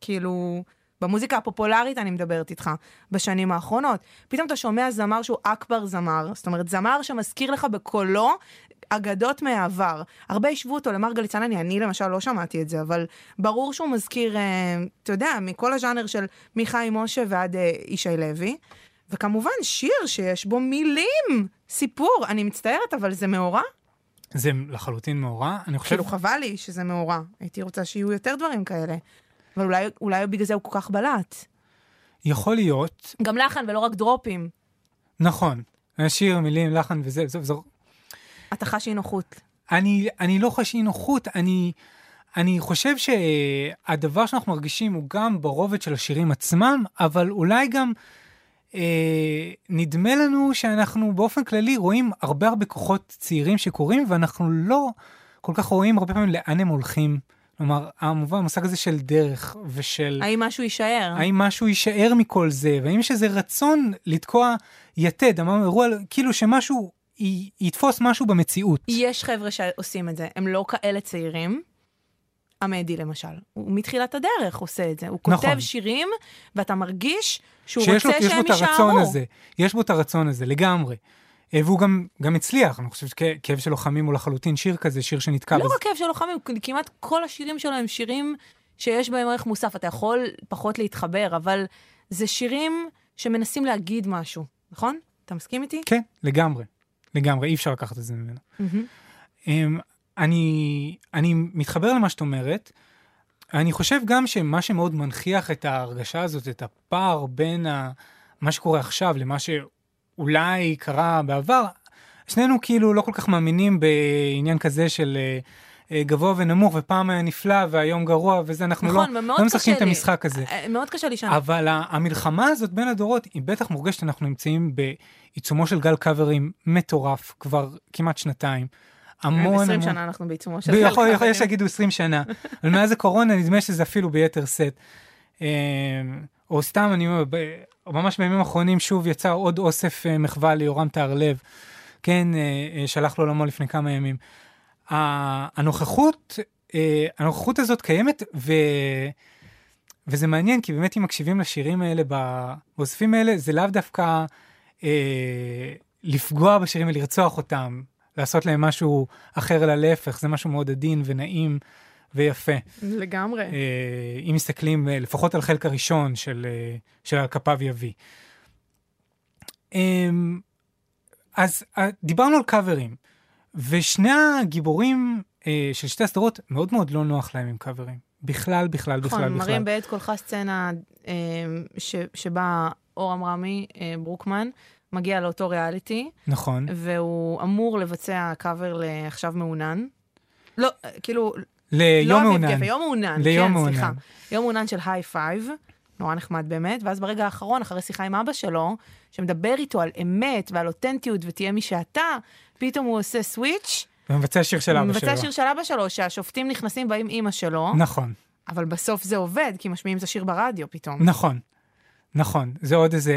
כאילו, במוזיקה הפופולרית אני מדברת איתך, בשנים האחרונות. פתאום אתה שומע זמר שהוא אכבר זמר, זאת אומרת, זמר שמזכיר לך בקולו אגדות מהעבר. הרבה השוו אותו למרגלית צנני, אני למשל לא שמעתי את זה, אבל ברור שהוא מזכיר, אה, אתה יודע, מכל הז'אנר של מחיים משה ועד אה, ישי לוי. וכמובן, שיר שיש בו מילים, סיפור. אני מצטערת, אבל זה מאורע. זה לחלוטין מאורע. אני חושב... כאילו, חבל לי שזה מאורע. הייתי רוצה שיהיו יותר דברים כאלה. אבל אולי, אולי בגלל זה הוא כל כך בלט. יכול להיות, גם לחן ולא רק דרופים. נכון. שיר, מילים, לחן וזה, זו, זו. אתה חש אי נוחות. אני, אני לא חש אי נוחות, אני, אני חושב שהדבר שאנחנו מרגישים הוא גם ברובד של השירים עצמם, אבל אולי גם אה, נדמה לנו שאנחנו באופן כללי רואים הרבה הרבה כוחות צעירים שקורים, ואנחנו לא כל כך רואים הרבה פעמים לאן הם הולכים. כלומר, המובן, המושג הזה של דרך ושל... האם משהו יישאר? האם משהו יישאר מכל זה, והאם יש איזה רצון לתקוע יתד, אמרנו אירוע, כאילו שמשהו יתפוס משהו במציאות. יש חבר'ה שעושים את זה, הם לא כאלה צעירים. עמדי למשל, הוא מתחילת הדרך עושה את זה. הוא כותב נכון. שירים, ואתה מרגיש שהוא שיש לו, רוצה יש בו שהם את הרצון יישארו. הזה, יש בו את הרצון הזה, לגמרי. אה, והוא גם, גם הצליח, אני חושב שכאב של לוחמים הוא לחלוטין שיר כזה, שיר שנתקע. לא בז- רק כאב של לוחמים, כמעט כל השירים שלו הם שירים שיש בהם ערך מוסף. אתה יכול פחות להתחבר, אבל זה שירים שמנסים להגיד משהו, נכון? אתה מסכים איתי? כן, לגמרי, לגמרי, אי אפשר לקחת את זה ממנו. אמ, אני, אני מתחבר למה שאת אומרת. אני חושב גם שמה שמאוד מנכיח את ההרגשה הזאת, את הפער בין ה, מה שקורה עכשיו למה שאולי קרה בעבר, שנינו כאילו לא כל כך מאמינים בעניין כזה של אה, גבוה ונמוך, ופעם היה נפלא והיום גרוע וזה, אנחנו נכון, לא, לא משחקים את. המשחק הזה. אה, מאוד קשה לי שם. אבל המלחמה הזאת בין הדורות היא בטח מורגשת, אנחנו נמצאים בעיצומו של גל קאברים מטורף כבר כמעט שנתיים. המון 20 המון. שנה אנחנו בעיצומו של גל יכול, יש קאברים. שיגידו 20 שנה, אבל מאז הקורונה נדמה שזה אפילו ביתר שאת. אה, או סתם, אני אומר, ממש בימים האחרונים שוב יצא עוד אוסף אה, מחווה ליורם טהרלב, כן, אה, אה, שלח לעולמו לפני כמה ימים. הנוכחות, אה, הנוכחות הזאת קיימת, ו... וזה מעניין, כי באמת אם מקשיבים לשירים האלה, באוספים האלה, זה לאו דווקא אה, לפגוע בשירים ולרצוח אותם, לעשות להם משהו אחר, אלא להפך, זה משהו מאוד עדין ונעים ויפה. לגמרי. אה, אם מסתכלים אה, לפחות על חלק הראשון של, אה, של על כפיו יביא. אה, אז אה, דיברנו על קאברים, ושני הגיבורים אה, של שתי הסדרות, מאוד מאוד לא נוח להם עם קאברים. בכלל, בכלל, בכלל, נכון, בכלל. מראים בעת קולך סצנה אה, ש- שבה אור עמרמי, אה, ברוקמן, מגיע לאותו ריאליטי, נכון. והוא אמור לבצע קאבר לעכשיו מעונן. לא, אה, כאילו, ליום לא מעונן. גפן, יום מעונן, ליום כן, סליחה. מעונן. יום מעונן של high five, נורא נחמד באמת, ואז ברגע האחרון, אחרי שיחה עם אבא שלו, שמדבר איתו על אמת ועל אותנטיות ותהיה מי שאתה, פתאום הוא עושה switch, ומבצע שיר של אבא שלו. מבצע שיר של אבא שלו, שהשופטים נכנסים, באים אימא שלו, נכון, אבל בסוף זה עובד, כי משמיעים את השיר ברדיו פתאום. נכון. נכון, זה עוד איזה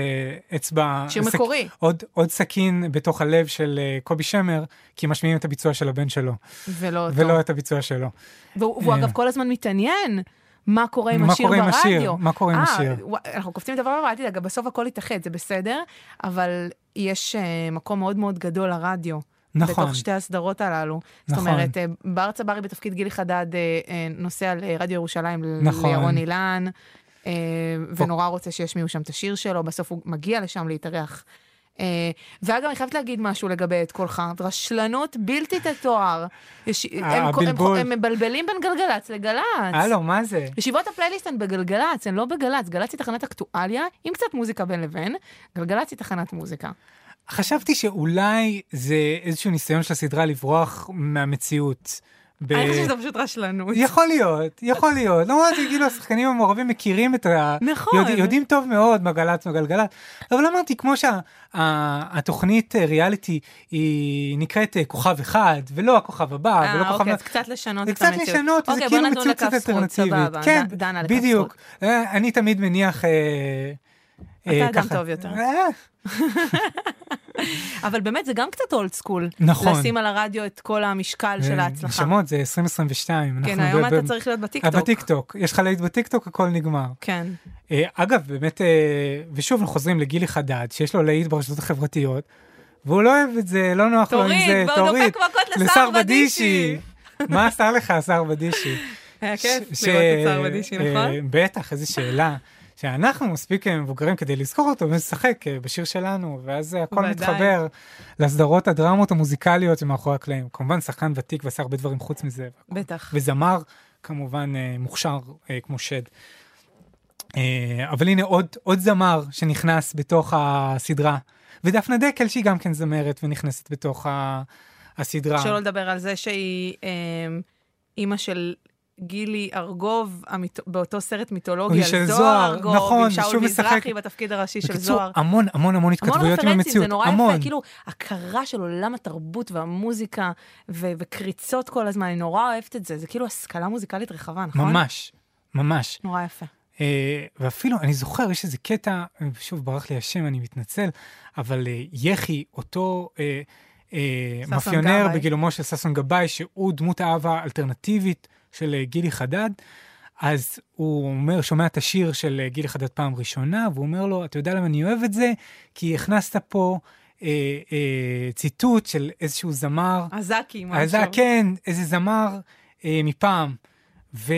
אצבע... שיר סכ- מקורי. עוד, עוד סכין בתוך הלב של uh, קובי שמר, כי משמיעים את הביצוע של הבן שלו, ולא אותו. ולא את הביצוע שלו. והוא, והוא אה. אגב כל הזמן מתעניין מה קורה עם מה השיר קורה עם השיר? ברדיו. מה קורה עם אה, השיר? אנחנו קופצים דבר הבא, אל תדאג, בסוף הכל יתאחד, זה בסדר, אבל יש uh, מקום מאוד מאוד גדול לרדיו. נכון. בתוך שתי הסדרות הללו. זאת נכון. אומרת, אה, בר צברי בתפקיד גילי חדד אה, אה, נוסע לרדיו ירושלים, נכון. לירון אילן, אה, ונורא רוצה שישמיעו שם את השיר שלו, בסוף הוא מגיע לשם להתארח. אה, ואגב, אני חייבת להגיד משהו לגבי את קולך, רשלנות בלתי תתואר. יש- הם- הם- הבלבול. הם מבלבלים בין גלגלצ לגל"צ. הלו, מה זה? ישיבות הפלייליסט הן בגלגלצ, הן לא בגל"צ. גל"צ היא תחנת אקטואליה, עם קצת מוזיקה בין לבין, גלגלצ היא תחנת מוזיקה. חשבתי שאולי זה איזשהו ניסיון של הסדרה לברוח מהמציאות. ב- אני חושבת שזה פשוט רשלנות. יכול להיות, יכול להיות. למרות שכאילו השחקנים המעורבים מכירים את ה... נכון. יודע, יודעים טוב מאוד מה גל"צ וגלגלצ. אבל אמרתי, כמו שהתוכנית ריאליטי היא נקראת אה, כוכב אחד, ולא הכוכב הבא, ולא אה, כוכב... אוקיי, אז קצת לשנות זה את קצת המציאות. לשנות, וזה אוקיי, כאילו בוא נדמיין מציאות קצת אלטרנטיבית. כן, בדיוק. אה, אני תמיד מניח... אה, אתה אה, אדם. טוב יותר. אבל באמת זה גם קצת old school. נכון. לשים על הרדיו את כל המשקל של אה, ההצלחה. נשמות, זה 2022. כן, היום אתה צריך להיות אה, בטיקטוק. בטיקטוק. יש לך להיט בטיקטוק, הכל נגמר. כן. אה, אגב, באמת, ושוב אנחנו חוזרים לגילי חדד, שיש לו להיט ברשתות החברתיות, והוא לא אוהב את זה, לא נוח לו עם זה, תוריד, בוא דופק מכות לשר בדישי. מה עשה לך השר בדישי? היה כיף לראות את שר בדישי, נכון? בטח, איזו שאלה. שאנחנו מספיק אה, מבוגרים כדי לזכור אותו ולשחק אה, בשיר שלנו, ואז הכל. מתחבר לסדרות הדרמות המוזיקליות שמאחורי הקלעים. כמובן, שחקן ותיק ועשה הרבה דברים חוץ מזה. בטח. וזמר כמובן אה, מוכשר כמו שד. אבל הנה עוד, עוד זמר שנכנס בתוך הסדרה, ודפנה דקל שהיא גם כן זמרת ונכנסת בתוך הסדרה. שלא לדבר על זה שהיא אמ, אימא של גילי ארגוב, המיתו- באותו סרט מיתולוגי על זוהר ארגוב, נכון, עם שאול. מזרחי בתפקיד הראשי של בקיצור, זוהר. המון המון המון המון התכתבויות עם המציאות, זה נורא המון. יפה, כאילו, הכרה של עולם התרבות והמוזיקה ו- וקריצות כל הזמן, אני נורא אוהבת את זה, זה כאילו השכלה מוזיקלית רחבה, נכון? ממש, ממש. נורא יפה. אה, ואפילו, אני זוכר, יש איזה קטע, שוב ברח לי השם, אני מתנצל, אבל אה, יחי, אותו אה, ששון מאפיונר. בגילומו של ששון גבאי, שהוא דמות האב האלטרנטיבית של אה, גילי חדד, אז הוא אומר, שומע את השיר של אה, גילי חדד פעם ראשונה, והוא אומר לו, אתה יודע למה אני אוהב את זה? כי הכנסת פה אה, אה, ציטוט של איזשהו זמר, אזקי, משהו. זה כן, איזה זמר אה, מפעם. ו,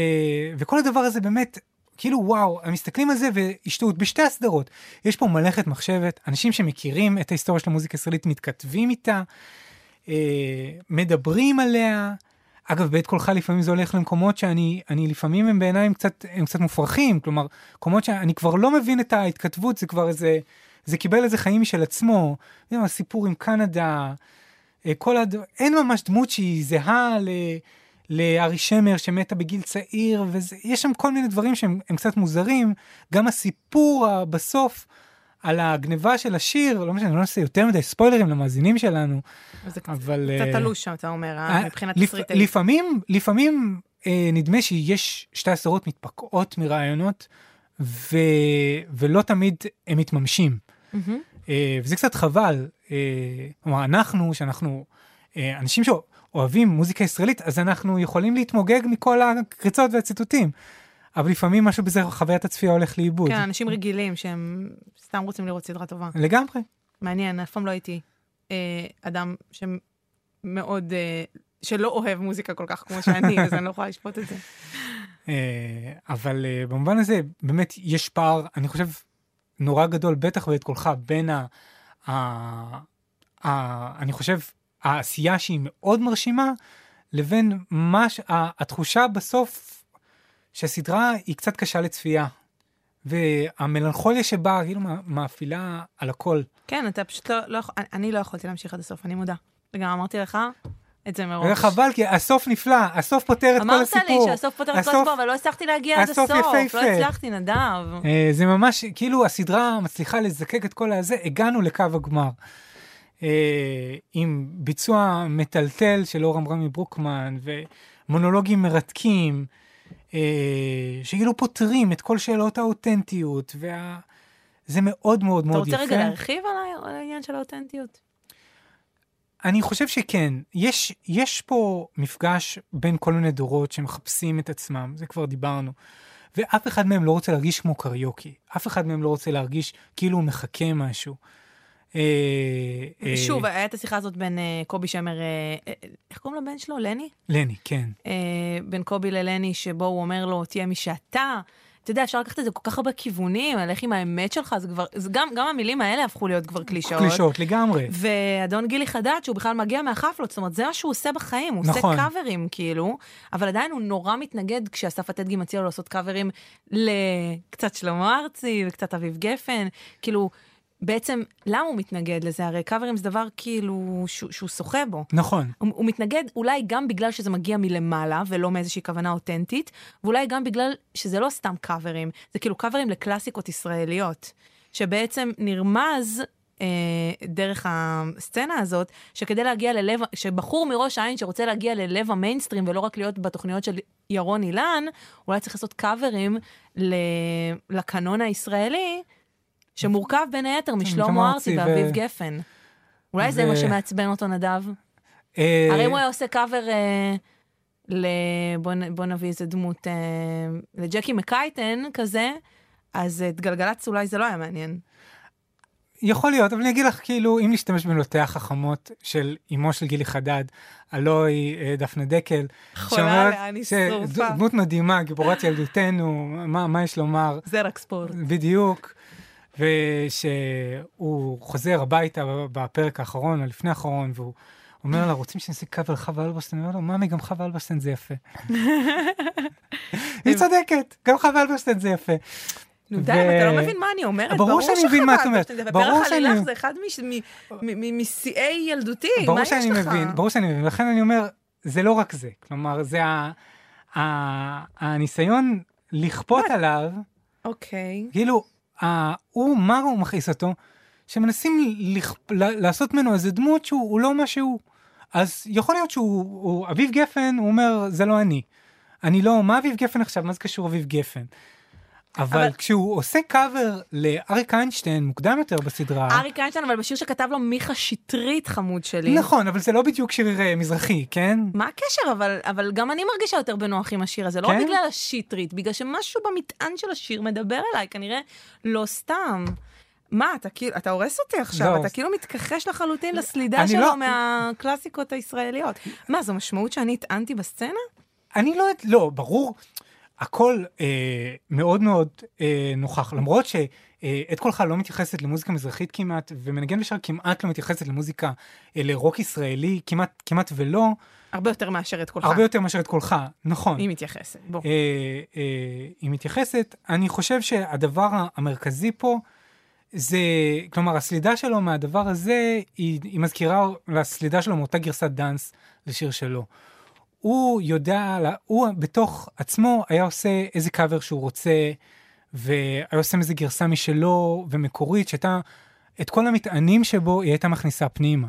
וכל הדבר הזה באמת, כאילו וואו, הם מסתכלים על זה והשתאות בשתי הסדרות. יש פה מלאכת מחשבת, אנשים שמכירים את ההיסטוריה של המוזיקה הישראלית מתכתבים איתה, אה, מדברים עליה. אגב, בית קולך לפעמים זה הולך למקומות שאני, אני לפעמים הם בעיניי הם קצת, הם קצת מופרכים, כלומר, מקומות שאני כבר לא מבין את ההתכתבות, זה כבר איזה, זה קיבל איזה חיים משל עצמו. זה הסיפור עם קנדה, אה, כל הד... אין ממש דמות שהיא זהה ל... לארי שמר שמתה בגיל צעיר, ויש שם כל מיני דברים שהם הם קצת מוזרים. גם הסיפור בסוף על הגניבה של השיר, לא משנה, אני לא נעשה יותר מדי ספוילרים למאזינים שלנו, זה קצת אבל... אה, תלוש שם, אתה אומר, אה, אה, מבחינת תסריטאית. לפעמים, לפעמים נדמה שיש שתי הסדרות מתפקעות מרעיונות. ולא תמיד הם מתממשים. וזה קצת חבל. כלומר, אנחנו, שאנחנו אנשים שאוהבים מוזיקה ישראלית, אז אנחנו יכולים להתמוגג מכל הקריצות והציטוטים. אבל לפעמים משהו בזה, חוויית הצפייה הולך לאיבוד. כן, אנשים רגילים שהם סתם רוצים לראות סדרה טובה. לגמרי. מעניין, אף פעם לא הייתי אה, אדם שמאוד, אה, שלא אוהב מוזיקה כל כך כמו שאני, אז אני לא יכולה לשפוט את זה. אה, אבל אה, במובן הזה, באמת יש פער, אני חושב, נורא גדול, בטח ואת קולך, בין ה... ה, ה אני חושב, העשייה שהיא מאוד מרשימה, לבין מה, ה- התחושה בסוף שהסדרה היא קצת קשה לצפייה. והמלנכוליה שבה כאילו מא- מאפילה על הכל. כן, אתה פשוט לא, לא יכול, אני לא יכולתי להמשיך עד הסוף, אני מודה. וגם אמרתי לך את זה מראש. וחבל, כי הסוף נפלא, הסוף פותר את כל אמרת הסיפור. לי שהסוף פותר את כל הסיפור, אבל לא הצלחתי להגיע עד הסוף הסוף. יפהפה. לא הצלחתי, נדב. אה, זה ממש, כאילו הסדרה מצליחה לזקק את כל הזה, הגענו לקו הגמר. אה, עם ביצוע מטלטל של אורם רמי ברוקמן, ומונולוגים מרתקים, שכאילו פותרים את כל שאלות האותנטיות, וה... זה מאוד מאוד אתה מאוד רוצה יפה. רגע להרחיב על העניין של האותנטיות? אני חושב שכן. יש, יש פה מפגש בין כל מיני דורות שמחפשים את עצמם, זה כבר דיברנו. ואף אחד מהם לא רוצה להרגיש כמו קריוקי, אף אחד מהם לא רוצה להרגיש כאילו הוא מחכה משהו. אה, אה, שוב, היה את השיחה הזאת בין אה, קובי שמר, איך קוראים לבן שלו? לני? לני, כן. בין קובי ללני, שבו הוא אומר לו, תהיה מי שאתה. אתה יודע, אפשר לקחת את זה כל כך הרבה כיוונים, לך עם האמת שלך, זה כבר, זה גם, גם המילים האלה הפכו להיות כבר קלישאות. קלישאות, לגמרי. ואדון גילי חדד, שהוא בכלל מגיע מהחפלות, זאת אומרת, זה מה שהוא עושה בחיים, הוא נכון. עושה קאברים, כאילו, אבל עדיין הוא נורא מתנגד כשאסף הטדגי מציע לו לעשות קאברים לקצת שלמה ארצי וקצת אביב גפן, כאילו, בעצם, למה הוא מתנגד לזה? הרי קאברים זה דבר כאילו שהוא, שהוא שוחה בו. נכון. הוא, הוא מתנגד אולי גם בגלל שזה מגיע מלמעלה ולא מאיזושהי כוונה אותנטית, ואולי גם בגלל שזה לא סתם קאברים, זה כאילו קאברים לקלאסיקות ישראליות, שבעצם נרמז אה, דרך הסצנה הזאת, שכדי להגיע ללב, שבחור מראש העין שרוצה להגיע ללב המיינסטרים ולא רק להיות בתוכניות של ירון אילן, אולי צריך לעשות קאברים ל, לקנון הישראלי, שמורכב בין היתר משלמה ארצי ואביב גפן. אולי זה מה שמעצבן אותו, נדב? אה, הרי אם הוא היה עושה קאבר אה, ל... בוא, נ- בוא נביא איזה דמות, אה, לג'קי מקייטן כזה, אז את גלגלצ אולי זה לא היה מעניין. יכול להיות, אבל אני אגיד לך, כאילו, אם נשתמש במילותיה החכמות של אמו של גילי חדד, אה, דפנה דקל, חולה לאן היא שרופה. דמות מדהימה, גיבורת ילדותנו, מה, מה יש לומר? זה רק ספורט. בדיוק. ושהוא חוזר הביתה בפרק האחרון, או לפני האחרון, והוא אומר לה, רוצים שנעשה קאבר לחווה אלברשטיין? אני אומר לו, ממי, גם חווה אלברשטיין זה יפה. היא צודקת, גם חווה אלברשטיין זה יפה. נו די, אתה לא מבין מה אני אומרת? ברור שאני מבין מה את אומרת. ברור שאני- עלילך זה אחד משיאי ילדותי, מה ברור יש שאני לך? מבין, ברור שאני מבין, לכן אני אומר, זה לא רק זה. כלומר, זה הניסיון לכפות עליו, אוקיי. כאילו, הוא, מה הוא מכעיס אותו? שמנסים לכ- ל- לעשות ממנו איזה דמות שהוא הוא לא מה שהוא. אז יכול להיות שהוא, הוא, אביב גפן, הוא אומר, זה לא אני. אני לא, מה אביב גפן עכשיו? מה זה קשור אביב גפן? אבל, כשהוא עושה קאבר לאריק איינשטיין מוקדם יותר בסדרה, אריק איינשטיין, אבל בשיר שכתב לו מיכה שטרית, חמוד שלי. נכון, אבל זה לא בדיוק שיר אה, מזרחי, כן? מה הקשר? אבל, אבל גם אני מרגישה יותר בנוח עם השיר הזה, לא כן? בגלל השיטרית, בגלל שמשהו במטען של השיר מדבר אליי, כנראה לא סתם. מה, אתה כאילו, אתה הורס אותי עכשיו, לא. אתה כאילו מתכחש לחלוטין לסלידה שלו לא- מהקלאסיקות הישראליות. מה, זו משמעות שאני הטענתי בסצנה? אני לא, יודעת- לא, ברור, הכל אה, מאוד מאוד אה, נוכח, למרות שאת קולך לא מתייחסת למוזיקה מזרחית כמעט, ומנגן בשער כמעט לא מתייחסת למוזיקה, אה, לרוק ישראלי כמעט, כמעט ולא, הרבה יותר מאשר את קולך. הרבה יותר מאשר את קולך, נכון. היא מתייחסת, בוא. אה, אה, היא מתייחסת. אני חושב שהדבר המרכזי פה זה, כלומר, הסלידה שלו מהדבר הזה, היא, היא מזכירה לסלידה שלו מאותה גרסת דאנס לשיר שלו. הוא יודע, הוא בתוך עצמו היה עושה איזה קאבר שהוא רוצה, והיה עושה איזה גרסה משלו ומקורית, שהייתה, את כל המטענים שבו היא הייתה מכניסה פנימה.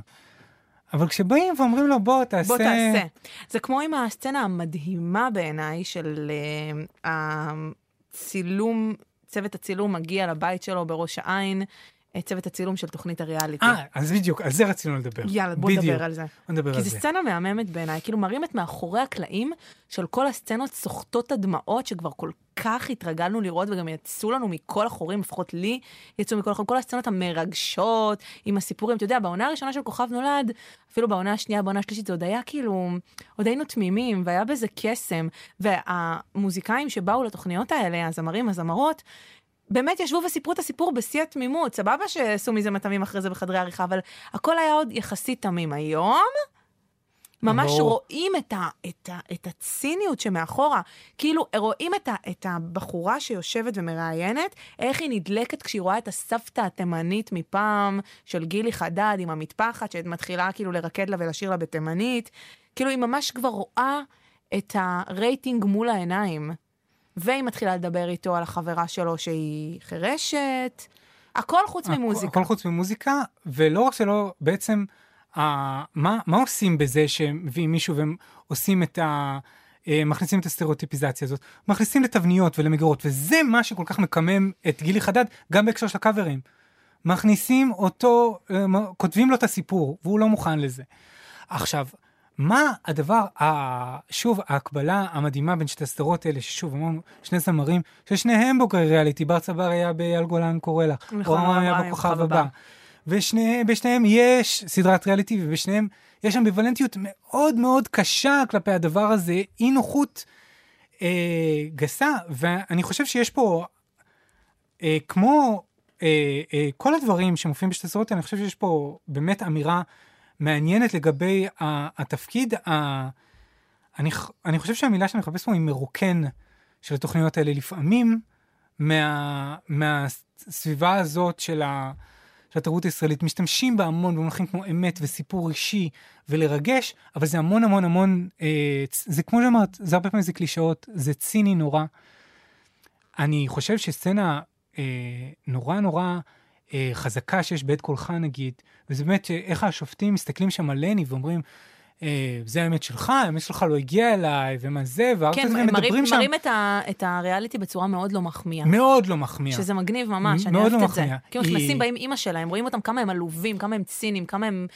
אבל כשבאים ואומרים לו, בוא תעשה... בוא תעשה. זה כמו עם הסצנה המדהימה בעיניי של uh, הצילום, צוות הצילום מגיע לבית שלו בראש העין, אה, צוות הצילום של תוכנית הריאליטי. אה, אז בדיוק, על זה רצינו לדבר. יאללה, בוא בדיוק. נדבר על זה. בוא נדבר כי על זו זה. סצנה מהממת בעיניי, כאילו מראים את מאחורי הקלעים של כל הסצנות סוחטות הדמעות שכבר כל כך התרגלנו לראות וגם יצאו לנו מכל החורים, לפחות לי יצאו מכל החורים, כל הסצנות המרגשות עם הסיפורים, אתה יודע, בעונה הראשונה של כוכב נולד, אפילו בעונה השנייה, בעונה השלישית, זה עוד היה כאילו, עוד היינו תמימים והיה בזה קסם, והמוזיקאים שבאו לתוכניות האלה, הזמרים, הזמרות, באמת ישבו וסיפרו את הסיפור בשיא התמימות, סבבה שעשו מזה מטעמים אחרי זה בחדרי עריכה, אבל הכל היה עוד יחסית תמים. היום, ממש ברור. רואים את, ה, את, ה, את הציניות שמאחורה. כאילו, רואים את, ה, את הבחורה שיושבת ומראיינת, איך היא נדלקת כשהיא רואה את הסבתא התימנית מפעם, של גילי חדד עם המטפחת, שמתחילה כאילו לרקד לה ולשיר לה בתימנית. כאילו, היא ממש כבר רואה את הרייטינג מול העיניים. והיא מתחילה לדבר איתו על החברה שלו שהיא חירשת. הכל חוץ ממוזיקה. הכל חוץ ממוזיקה, ולא רק שלא, בעצם, uh, מה, מה עושים בזה שמביאים מישהו והם עושים את ה... אה, מכניסים את הסטריאוטיפיזציה הזאת, מכניסים לתבניות ולמגירות, וזה מה שכל כך מקמם את גילי חדד, גם בהקשר של הקאברים. מכניסים אותו, אה, כותבים לו את הסיפור, והוא לא מוכן לזה. עכשיו, מה הדבר. שוב, ההקבלה המדהימה בין שתי הסדרות האלה, ששוב, אמרנו, שני זמרים, ששניהם בוגרי ריאליטי, בר צבר היה באייל גולן קורא לך, נכון, אורם היה אברהם, בכוכב הבא. ובשניהם יש סדרת ריאליטי, ובשניהם יש אמביוולנטיות מאוד מאוד קשה כלפי הדבר הזה, אי נוחות אה, גסה, ואני חושב שיש פה, אה, כמו אה, אה, כל הדברים שמופיעים בשתי הסדרות אני חושב שיש פה באמת אמירה מעניינת לגבי התפקיד, ה- אני, אני חושב שהמילה שאני מחפש פה היא מרוקן של התוכניות האלה לפעמים, מה, מהסביבה הזאת של, ה, של התרבות הישראלית. משתמשים בה המון במונחים כמו אמת וסיפור אישי ולרגש, אבל זה המון המון המון, אה, זה כמו שאמרת, זה הרבה פעמים זה קלישאות, זה ציני נורא. אני חושב שסצנה אה, נורא נורא אה, חזקה שיש בעת קולך נגיד, וזה באמת אה, איך השופטים מסתכלים שם על לני ואומרים, אה, זה האמת שלך, האמת שלך לא הגיעה אליי, ומה זה, והרבה כן, פעמים מדברים מראים, שם מראים את, ה, את הריאליטי בצורה מאוד לא מחמיאה. מאוד לא מחמיא. שזה מגניב ממש, אני מאוד אוהבת לא את זה. מחמיאה. כאילו היא- נכנסים, באים אימא שלהם, רואים אותם כמה הם עלובים, כמה הם ציניים, כמה הם...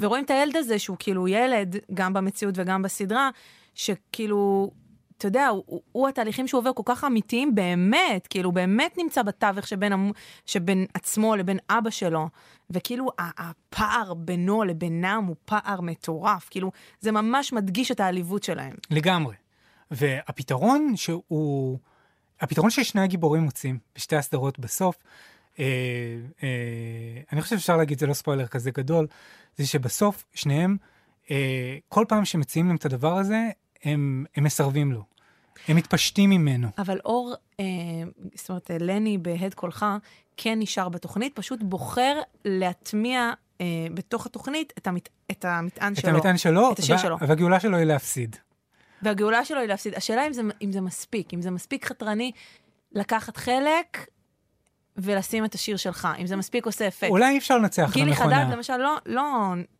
ורואים את הילד הזה שהוא כאילו ילד, גם במציאות וגם בסדרה, שכאילו, אתה יודע, הוא, הוא, התהליכים שהוא עובר כל כך אמיתיים באמת, כאילו באמת נמצא בתווך שבין, שבין עצמו לבין אבא שלו, וכאילו הפער בינו לבינם הוא פער מטורף, כאילו זה ממש מדגיש את העליבות שלהם. לגמרי. והפתרון שהוא, הפתרון ששני הגיבורים מוצאים בשתי הסדרות בסוף, אה, אה, אני חושב שאפשר להגיד, זה לא ספוילר כזה גדול, זה שבסוף שניהם, אה, כל פעם שמציעים להם את הדבר הזה, הם, הם מסרבים לו. הם מתפשטים ממנו. אבל אור, אה, זאת אומרת, לני בהד קולך, כן נשאר בתוכנית, פשוט בוחר להטמיע אה, בתוך התוכנית את, המת, את המטען את שלו. המטען שלו, את השיר וה- שלו. והגאולה שלו היא להפסיד. והגאולה שלו היא להפסיד. השאלה אם זה, אם זה מספיק, אם זה מספיק חתרני לקחת חלק ולשים את השיר שלך, אם זה מספיק עושה אפקט. אולי אי אפשר לנצח גילי המכונה. חדד, למשל, לא, לא,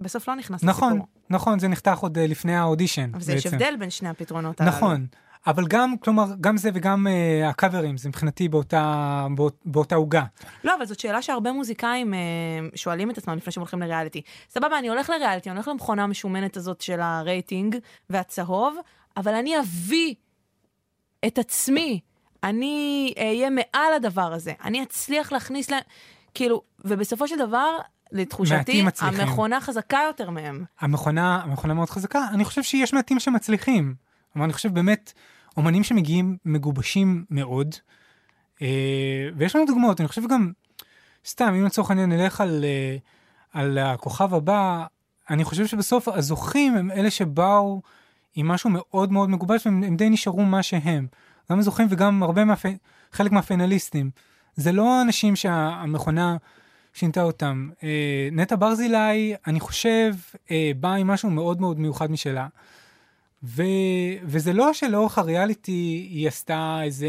בסוף לא נכנס נכון, לסיפור. נכון, זה נחתך עוד אה, לפני האודישן. אבל זה יש בעצם. הבדל בין שני הפתרונות הללו. נכון, אבל גם, כלומר, גם זה וגם uh, הקאברים, זה מבחינתי באותה, באות, באותה עוגה. לא, אבל זאת שאלה שהרבה מוזיקאים אה, שואלים את עצמם לפני שהם הולכים לריאליטי. סבבה, אני הולך לריאליטי, אני הולך למכונה המשומנת הזאת של הרייטינג והצהוב, אבל אני אביא את עצמי, אני אהיה מעל הדבר הזה, אני אצליח להכניס ל... כאילו, ובסופו של דבר, לתחושתי. המכונה חזקה יותר מהם. המכונה, המכונה מאוד חזקה, אני חושב שיש מעטים שמצליחים. אבל אני חושב באמת, אומנים שמגיעים מגובשים מאוד, אה, ויש לנו דוגמאות, אני חושב גם, סתם, אם לצורך העניין נלך על, אה, על הכוכב הבא, אני חושב שבסוף הזוכים הם אלה שבאו עם משהו מאוד מאוד מגובש, והם הם די נשארו מה שהם. גם הזוכים וגם הרבה מהפ... חלק מהפינליסטים. זה לא אנשים שהמכונה שינתה אותם. אה, נטע ברזילי, אני חושב, אה, באה עם משהו מאוד מאוד מיוחד משלה. ו... וזה לא שלאורך הריאליטי היא עשתה איזה...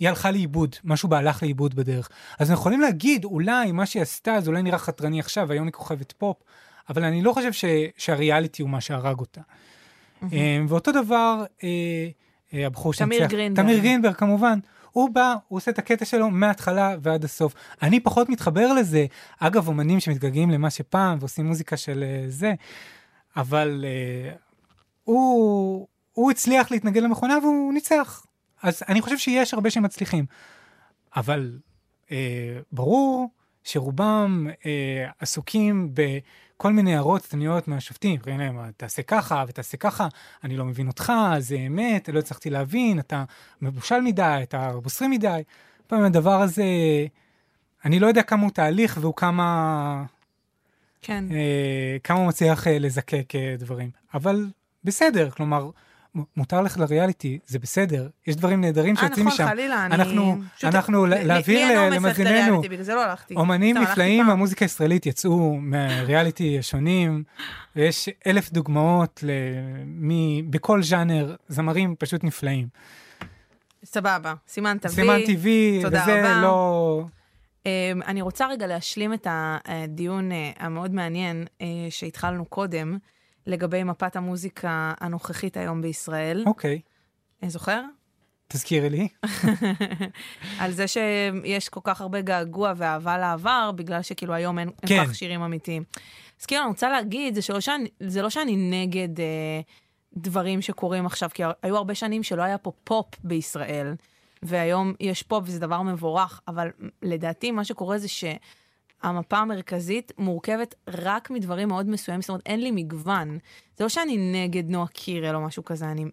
היא הלכה לאיבוד, משהו בה הלך לאיבוד בדרך. אז אנחנו יכולים להגיד, אולי מה שהיא עשתה, זה אולי נראה חתרני עכשיו, היום היא כוכבת פופ, אבל אני לא חושב ש... שהריאליטי הוא מה שהרג אותה. אה, ואותו דבר, אה, אה, הבחור תמיר שניצח- גרינברג. תמיר גרינברג, כמובן. הוא בא, הוא עושה את הקטע שלו מההתחלה ועד הסוף. אני פחות מתחבר לזה. אגב, אומנים שמתגעגעים למה שפעם ועושים מוזיקה של אה, זה, אבל אה, הוא, הוא הצליח להתנגד למכונה והוא ניצח. אז אני חושב שיש הרבה שמצליחים. אבל אה, ברור שרובם אה, עסוקים בכל מיני הערות קטניות מהשופטים. קוראים להם, תעשה ככה ותעשה ככה, אני לא מבין אותך, זה אמת, לא הצלחתי להבין, אתה מבושל מדי, אתה בוסרי מדי. פעם הדבר הזה, אני לא יודע כמה הוא תהליך והוא כמה, כן. אה, כמה הוא מצליח אה, לזקק אה, דברים. אבל בסדר, כלומר, מותר לך לריאליטי, זה בסדר. יש דברים נהדרים אה, שיוצאים נכון, משם. חלילה, אני... אנחנו, פשוט- אנחנו להעביר לי אין ל- אומץ ללכת למאזיננו, לא. אומנים נפלאים. מהמוזיקה הישראלית יצאו מהריאליטי השונים, ויש אלף דוגמאות למי, בכל ז'אנר, זמרים פשוט נפלאים. סבבה, סימן תביא. סימן תודה וזה רבה. לא... Um, אני רוצה רגע להשלים את הדיון uh, המאוד מעניין uh, שהתחלנו קודם, לגבי מפת המוזיקה הנוכחית היום בישראל. אוקיי. Okay. זוכר? תזכירי לי. על זה שיש כל כך הרבה געגוע ואהבה לעבר, בגלל שכאילו היום אין, כן. כך שירים אמיתיים. אז כאילו, אני רוצה להגיד, זה, שלא שאני, זה לא שאני נגד אה, דברים שקורים עכשיו, כי היו הרבה שנים שלא היה פה פופ בישראל, והיום יש פופ וזה דבר מבורך, אבל לדעתי מה שקורה זה שהמפה המרכזית מורכבת רק מדברים מאוד מסוימים, זאת אומרת, אין לי מגוון. זה לא שאני נגד נועה קירל או משהו כזה, אני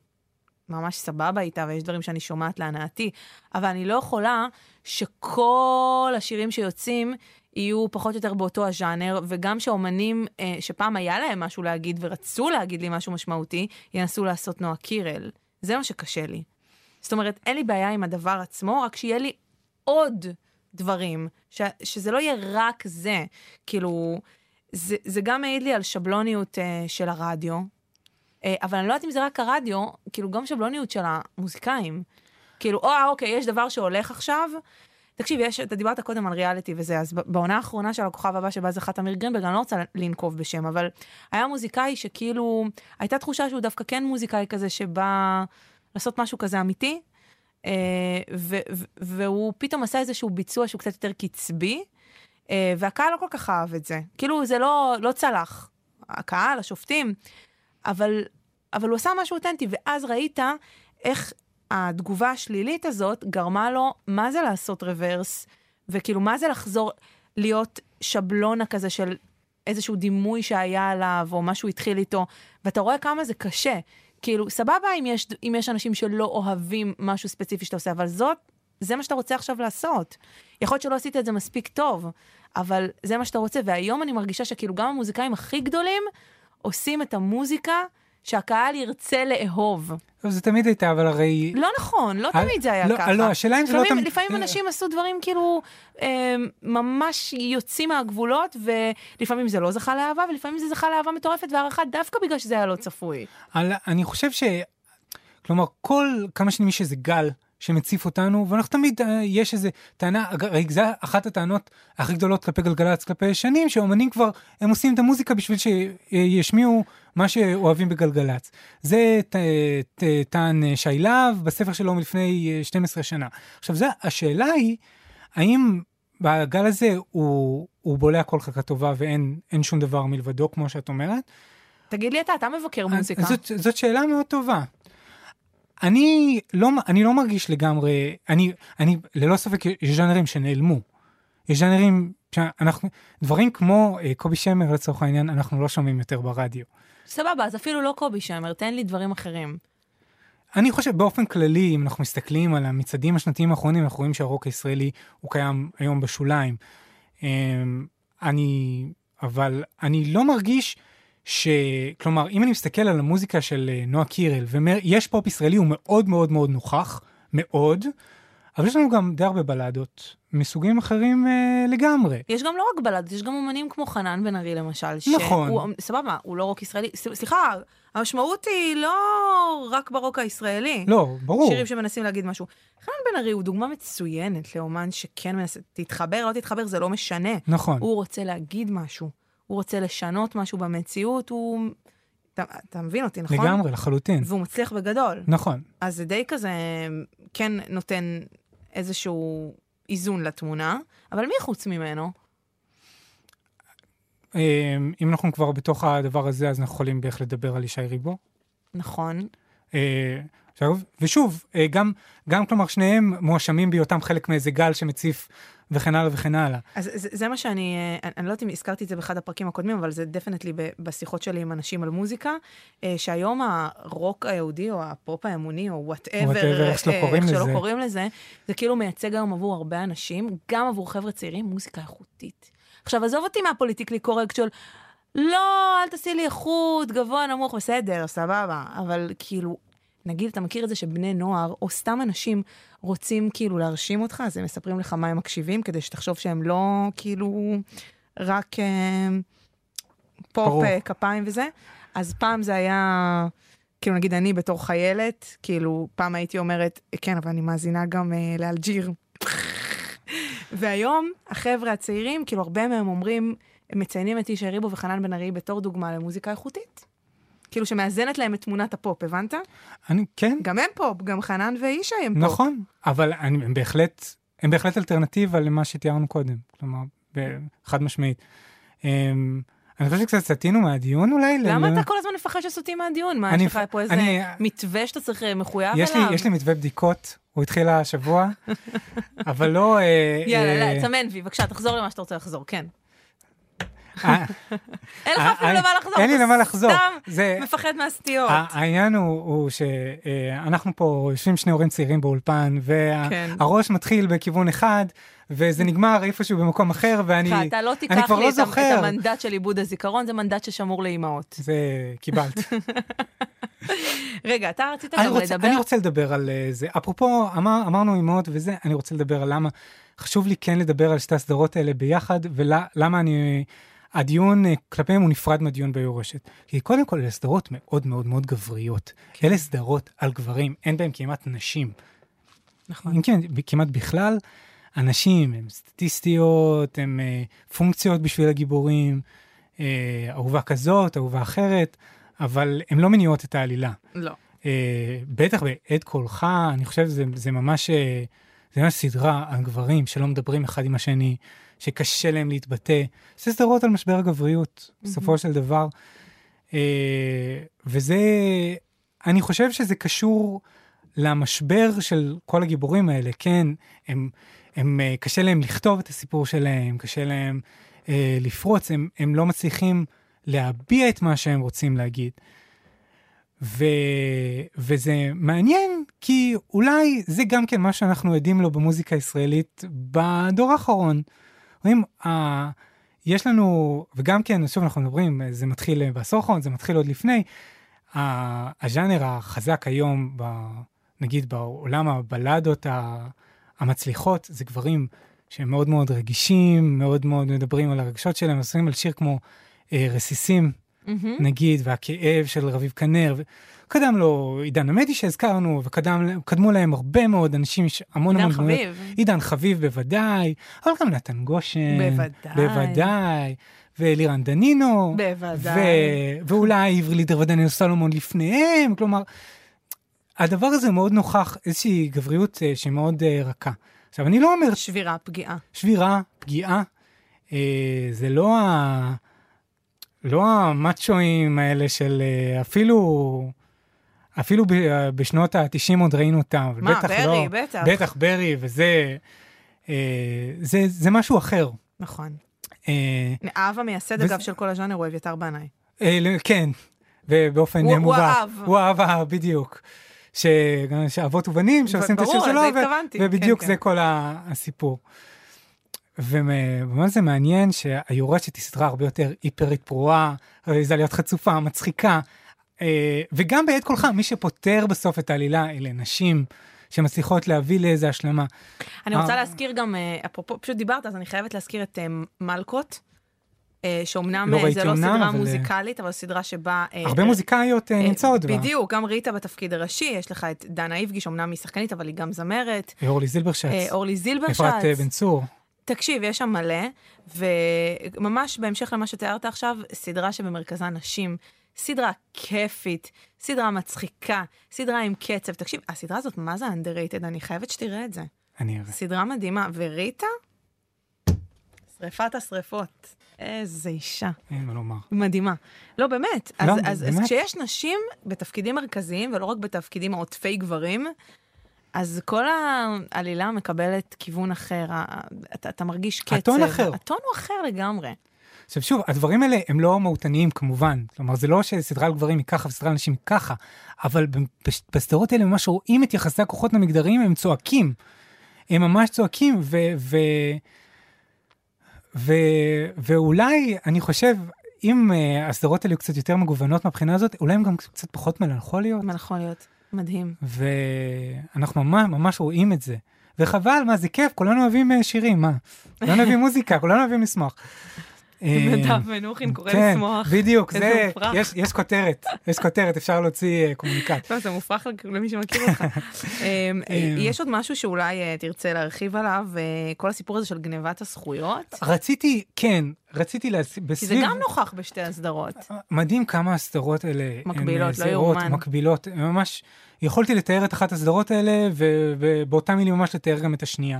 ממש סבבה איתה, ויש דברים שאני שומעת להנאתי, אבל אני לא יכולה שכל השירים שיוצאים יהיו פחות או יותר באותו הז'אנר, וגם שאומנים אה, שפעם היה להם משהו להגיד ורצו להגיד לי משהו משמעותי, ינסו לעשות נועה קירל. זה מה שקשה לי. זאת אומרת, אין לי בעיה עם הדבר עצמו, רק שיהיה לי עוד דברים, ש, שזה לא יהיה רק זה. כאילו, זה, זה גם מעיד לי על שבלוניות אה, של הרדיו, אה, אבל אני לא יודעת אם זה רק הרדיו, כאילו גם שבלוניות של המוזיקאים. כאילו, או, אה, אוקיי, יש דבר שהולך עכשיו. תקשיב, יש, אתה דיברת קודם על ריאליטי וזה, אז בעונה האחרונה של הכוכב הבא שבה זכה תמיר גרינברג, אני לא רוצה לנקוב בשם, אבל היה מוזיקאי שכאילו, הייתה תחושה שהוא דווקא כן מוזיקאי כזה שבא לעשות משהו כזה אמיתי, והוא פתאום עשה איזשהו ביצוע שהוא קצת יותר קצבי, אה, והקהל לא כל כך אהב את זה. כאילו, זה לא, לא צלח. הקהל, השופטים, אבל, אבל הוא עשה משהו אותנטי, ואז ראית איך התגובה השלילית הזאת גרמה לו, מה זה לעשות רוורס, וכאילו, מה זה לחזור להיות שבלונה כזה של איזשהו דימוי שהיה עליו, או משהו התחיל איתו, ואתה רואה כמה זה קשה. כאילו, סבבה אם יש, אם יש אנשים שלא אוהבים משהו ספציפי שאתה עושה, אבל זאת, זה מה שאתה רוצה עכשיו לעשות. יכול להיות שלא עשית את זה מספיק טוב, אבל זה מה שאתה רוצה, והיום אני מרגישה שכאילו גם המוזיקאים הכי גדולים עושים את המוזיקה שהקהל ירצה לאהוב. לא, זה תמיד הייתה, אבל הרי... לא נכון, לא אה, תמיד זה היה לא, ככה. לא, השאלה אם זה לא תמיד- לפעמים אנשים עשו דברים כאילו אה, ממש יוצאים מהגבולות, ולפעמים זה לא זכה לאהבה, ולפעמים זה זכה לאהבה מטורפת והערכה דווקא בגלל שזה היה לא צפוי. אני חושב ש... כלומר, כל כמה שנים יש איזה גל שמציף אותנו, ואנחנו תמיד, אה, יש איזה טענה, הרי זה אחת הטענות הכי גדולות כלפי גלגלצ, כלפי שנים, שאומנים כבר, הם עושים את המוזיקה בשביל שישמיעו מה שאוהבים בגלגלצ. זה ט- ט- טען אה, שי להב בספר שלו מלפני אה, 12 שנה. עכשיו, זה, השאלה היא, האם בגל הזה הוא, הוא בולע כל חלקה טובה ואין אין שום דבר מלבדו, כמו שאת אומרת? תגיד לי אתה, אתה מבקר מוזיקה. זאת, זאת שאלה מאוד טובה. אני לא, אני לא מרגיש לגמרי, אני, אני, ללא ספק יש ז'אנרים שנעלמו. יש ז'אנרים שאנחנו, דברים כמו אה, קובי שמר לצורך העניין, אנחנו לא שומעים יותר ברדיו. סבבה, אז אפילו לא קובי שמר, תן לי דברים אחרים. אני חושב באופן כללי, אם אנחנו מסתכלים על המצעדים השנתיים האחרונים, אנחנו רואים שהרוק הישראלי הוא קיים היום בשוליים. אמ, אני, אבל אני לא מרגיש ש... כלומר, אם אני מסתכל על המוזיקה של אה, נועה קירל, ויש פופ ישראלי, הוא מאוד מאוד מאוד נוכח, מאוד, אבל יש לנו גם די הרבה בלדות מסוגים אחרים אה, לגמרי. יש גם לא רק בלד, יש גם אומנים כמו חנן בן ארי למשל. נכון. שהוא, סבבה, הוא לא רוק ישראלי. סליחה, המשמעות היא לא רק ברוק הישראלי. לא, ברור. שירים שמנסים להגיד משהו. חנן בן ארי הוא דוגמה מצוינת לאומן שכן מנסה, תתחבר, לא תתחבר, זה לא משנה. נכון. הוא רוצה להגיד משהו, הוא רוצה לשנות משהו במציאות, הוא... אתה, אתה מבין אותי, נכון? לגמרי, לחלוטין. והוא מצליח בגדול. נכון. אז זה די כזה כן נותן איזשהו איזון לתמונה, אבל מי חוץ ממנו? אמ, אם אנחנו כבר בתוך הדבר הזה, אז אנחנו יכולים בהחלט לדבר על ישי ריבו. נכון. עכשיו, ושוב, אה, גם, גם כלומר שניהם מואשמים בהיותם חלק מאיזה גל שמציף וכן הלאה וכן הלאה. אז זה, זה מה שאני, אה, אני, אני לא יודעת אם הזכרתי את זה באחד הפרקים הקודמים, אבל זה definitely בשיחות שלי עם אנשים על מוזיקה, אה, שהיום הרוק היהודי או הפופ האמוני או whatever, איך שלא קוראים איך לזה. קוראים לזה, זה כאילו מייצג היום עבור הרבה אנשים, גם עבור חבר'ה צעירים, מוזיקה איכותית. עכשיו, עזוב אותי מה politically correct של, לא, אל תעשי לי איכות, גבוה, נמוך, בסדר, סבבה, אבל כאילו, נגיד, אתה מכיר את זה שבני נוער, או סתם אנשים, רוצים כאילו להרשים אותך, אז הם מספרים לך מה הם מקשיבים, כדי שתחשוב שהם לא כאילו רק אה, פופ, ברור. אה, כפיים וזה. אז פעם זה היה, כאילו נגיד אני בתור חיילת, כאילו פעם הייתי אומרת, כן, אבל אני מאזינה גם אה, לאלג'יר. והיום החבר'ה הצעירים, כאילו הרבה מהם אומרים, הם מציינים את ישי ריבו וחנן בן ארי בתור דוגמה למוזיקה איכותית. כאילו שמאזנת להם את תמונת הפופ, הבנת? אני, כן, גם הם פופ, גם חנן וישי הם פופ. נכון, אבל אני, הם בהחלט, הם בהחלט אלטרנטיבה למה שתיארנו קודם, כלומר, חד משמעית. אמ, אני חושב שקצת סטינו מהדיון אולי. למה אתה כל הזמן מפחד שסוטים מהדיון? מה, יש לך פה איזה אני- מתווה שאתה צריך אה, מחויב יש לי, אליו? יש לי מתווה בדיקות, הוא התחיל השבוע, אבל לא... אה, יאללה, אה, לא, צמן וי, בבקשה, תחזור למה שאתה רוצה לחזור, כן. אה, אין לך אה, אפילו אה, למה לחזור, אין לי למה לחזור. סתם מפחד מהסטיות. העניין הוא, שאנחנו פה יושבים שני הורים צעירים באולפן, כן. והראש מתחיל בכיוון אחד, וזה נגמר איפשהו במקום אחר, ואני סליחה, אתה לא תיקח כבר לי לא את זוכר. המנדט של עיבוד הזיכרון, זה מנדט ששמור לאימהות. זה קיבלת. רגע, אתה רצית גם רוצה, לדבר... אני רוצה לדבר על אה, זה. אפרופו, אמר, אמרנו אימהות וזה, אני רוצה לדבר על למה חשוב לי כן לדבר על שתי הסדרות האלה ביחד, ולמה אני... הדיון אה, כלפיהם הוא נפרד מהדיון ביורשת. כי קודם כל, אלה סדרות מאוד מאוד מאוד גבריות. כן. אלה סדרות על גברים, אין בהם כמעט נשים. נכון. אם כמעט, כמעט בכלל, הנשים הן סטטיסטיות, הן אה, פונקציות בשביל הגיבורים, אה, אהובה כזאת, אהובה אחרת, אבל הן לא מניעות את העלילה. לא. אה, בטח בעת קולך, אני חושב שזה זה ממש, אה, זה ממש סדרה על גברים שלא מדברים אחד עם השני, שקשה להם להתבטא. זה סדרות על משבר הגבריות, בסופו של דבר. אה, וזה, אני חושב שזה קשור למשבר של כל הגיבורים האלה, כן, הם, הם, אה, קשה להם לכתוב את הסיפור שלהם, קשה להם אה, לפרוץ, הם, הם לא מצליחים להביע את מה שהם רוצים להגיד. ו... וזה מעניין, כי אולי זה גם כן מה שאנחנו עדים לו במוזיקה הישראלית בדור האחרון. רואים, ה... יש לנו, וגם כן, שוב אנחנו מדברים, זה מתחיל בעשור האחרון, זה מתחיל עוד לפני, ה- הז'אנר החזק היום, ב... נגיד בעולם הבלדות. המצליחות, זה גברים שהם מאוד מאוד רגישים, מאוד מאוד מדברים על הרגשות שלהם, עושים על שיר כמו אה, רסיסים, מהמם. נגיד, והכאב של רביב כנר, קדם לו עידן עמדי שהזכרנו, וקדמו להם הרבה מאוד אנשים, יש המון עידן המון דמויות. חביב. עידן חביב בוודאי, אבל גם נתן גושן. בוודאי. בוודאי. ולירן דנינו. בוודאי. ו- ואולי עברי לידר ודניאל סלומון לפניהם, כלומר, הדבר הזה מאוד נוכח, איזושהי גבריות אה, שהיא מאוד אה, רכה. עכשיו, אני לא אומר שבירה, פגיעה. שבירה, פגיעה, אה, זה לא ה... לא המאצ'ואים האלה של אה, אפילו, אפילו ב, אה, בשנות ה-90 עוד ראינו אותם, אבל מה, בטח ברי, לא. בטח. בטח ברי, וזה, אה, זה, זה משהו אחר. נכון. אה, האב המייסד, וזה- אגב, של כל הז'אנר הוא אביתר בנאי. אה, ל- כן, ובאופן אה, הוא. האב. הוא האב, בדיוק. שגם שאבות ובנים שעושים את השיר ברור, שלו, לזה ו- התכוונתי, ובדיוק כן, זה כן. כל הסיפור. וממש זה מעניין שהיורשת היא סדרה הרבה יותר היפרית פרועה, רגיזה להיות חצופה, מצחיקה, וגם בעת קולך, מי שפותר בסוף את העלילה אלה נשים שמצליחות להביא לאיזה השלמה. אני רוצה אה. להזכיר גם, אה, אפרופו, פשוט דיברת, אז אני חייבת להזכיר את אה, אה, שאומנם לא אה, זה לא אומנם, סדרה אבל, אה, מוזיקלית, אבל סדרה שבה... אה, הרבה אה, מוזיקאיות אה, אה, נמצאות בה. בדיוק, גם ריטה בתפקיד הראשי, יש לך את דנה איבגי, שאומנם היא שחקנית, אבל היא גם זמרת, אורלי זילברשץ, אה, אורלי זילברשץ. אפרת אה, בן צור. תקשיב, יש שם מלא, וממש בהמשך למה שתיארת עכשיו, סדרה שבמרכזה נשים, סדרה כיפית, סדרה מצחיקה, סדרה עם קצב. תקשיב, הסדרה הזאת, מה זה underrated? אני חייבת שתראה את זה. אני אראה. סדרה מדהימה. וריטה? שריפת השריפות. איזה אישה. אין מה לומר. מדהימה. לא, באמת. אז, לא, אז, אז באמת. כשיש נשים בתפקידים מרכזיים, ולא רק בתפקידים העוטפי גברים, אז כל העלילה מקבלת כיוון אחר, אתה, אתה מרגיש קצב. הטון אחר. הטון הוא אחר לגמרי. עכשיו שוב, הדברים האלה הם לא מהותניים כמובן. כלומר, זה לא שסדרה על גברים היא ככה וסדרה על נשים היא ככה, אבל בסדרות האלה ממש רואים את יחסי הכוחות המגדריים, הם צועקים. הם ממש צועקים, ו... ו... ו... ואולי, אני חושב, אם uh, הסדרות האלה היו קצת יותר מגוונות מהבחינה הזאת, אולי הן גם קצת פחות מלנכוליות, מלכוליות. מדהים. ואנחנו ממש, ממש רואים את זה. וחבל, מה, זה כיף, כולנו אוהבים אה, שירים, מה? כולנו אוהבים מוזיקה, כולנו אוהבים לשמוח. Uh, נדב מנוחין קורא לשמוח. כן, בדיוק, זה. יש, כותרת, יש כותרת, אפשר להוציא אה, קומוניקט. לא, זה מופרך למי שמכיר אותך. אמ, יש עוד משהו שאולי אה, תרצה להרחיב עליו, אה, כל הסיפור הזה של גנבת הזכויות, רציתי, כן, רציתי להס... כי זה. גם נוכח בשתי הסדרות. מדהים כמה הסדרות האלה מקבילות, אה, לא יאומן. מקבילות, ממש, יכולתי לתאר את אחת הסדרות האלה, ובאותה מילים ממש לתאר גם את השנייה.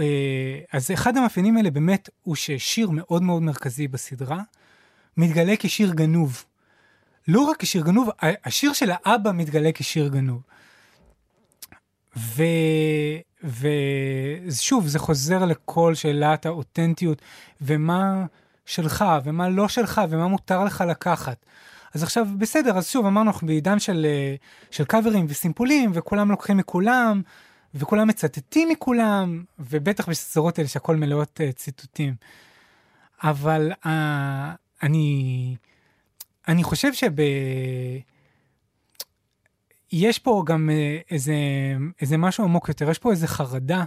אה, אז אחד המאפיינים האלה באמת הוא ששיר מאוד מאוד מרכזי בסדרה מתגלה כשיר גנוב. לא רק כשיר גנוב, השיר של האבא מתגלה כשיר גנוב. ושוב, זה חוזר לכל שאלת האותנטיות, ומה שלך, ומה לא שלך, ומה מותר לך לקחת. אז עכשיו, בסדר, אז שוב, אמרנו, אנחנו בעידן של, אה, של קאברים וסימפולים, וכולם לוקחים מכולם, וכולם מצטטים מכולם, ובטח בסדרות האלה שהכל מלאות uh, ציטוטים. אבל uh, אני, אני חושב שב... יש פה גם אה, איזה, איזה משהו עמוק יותר, יש פה איזה חרדה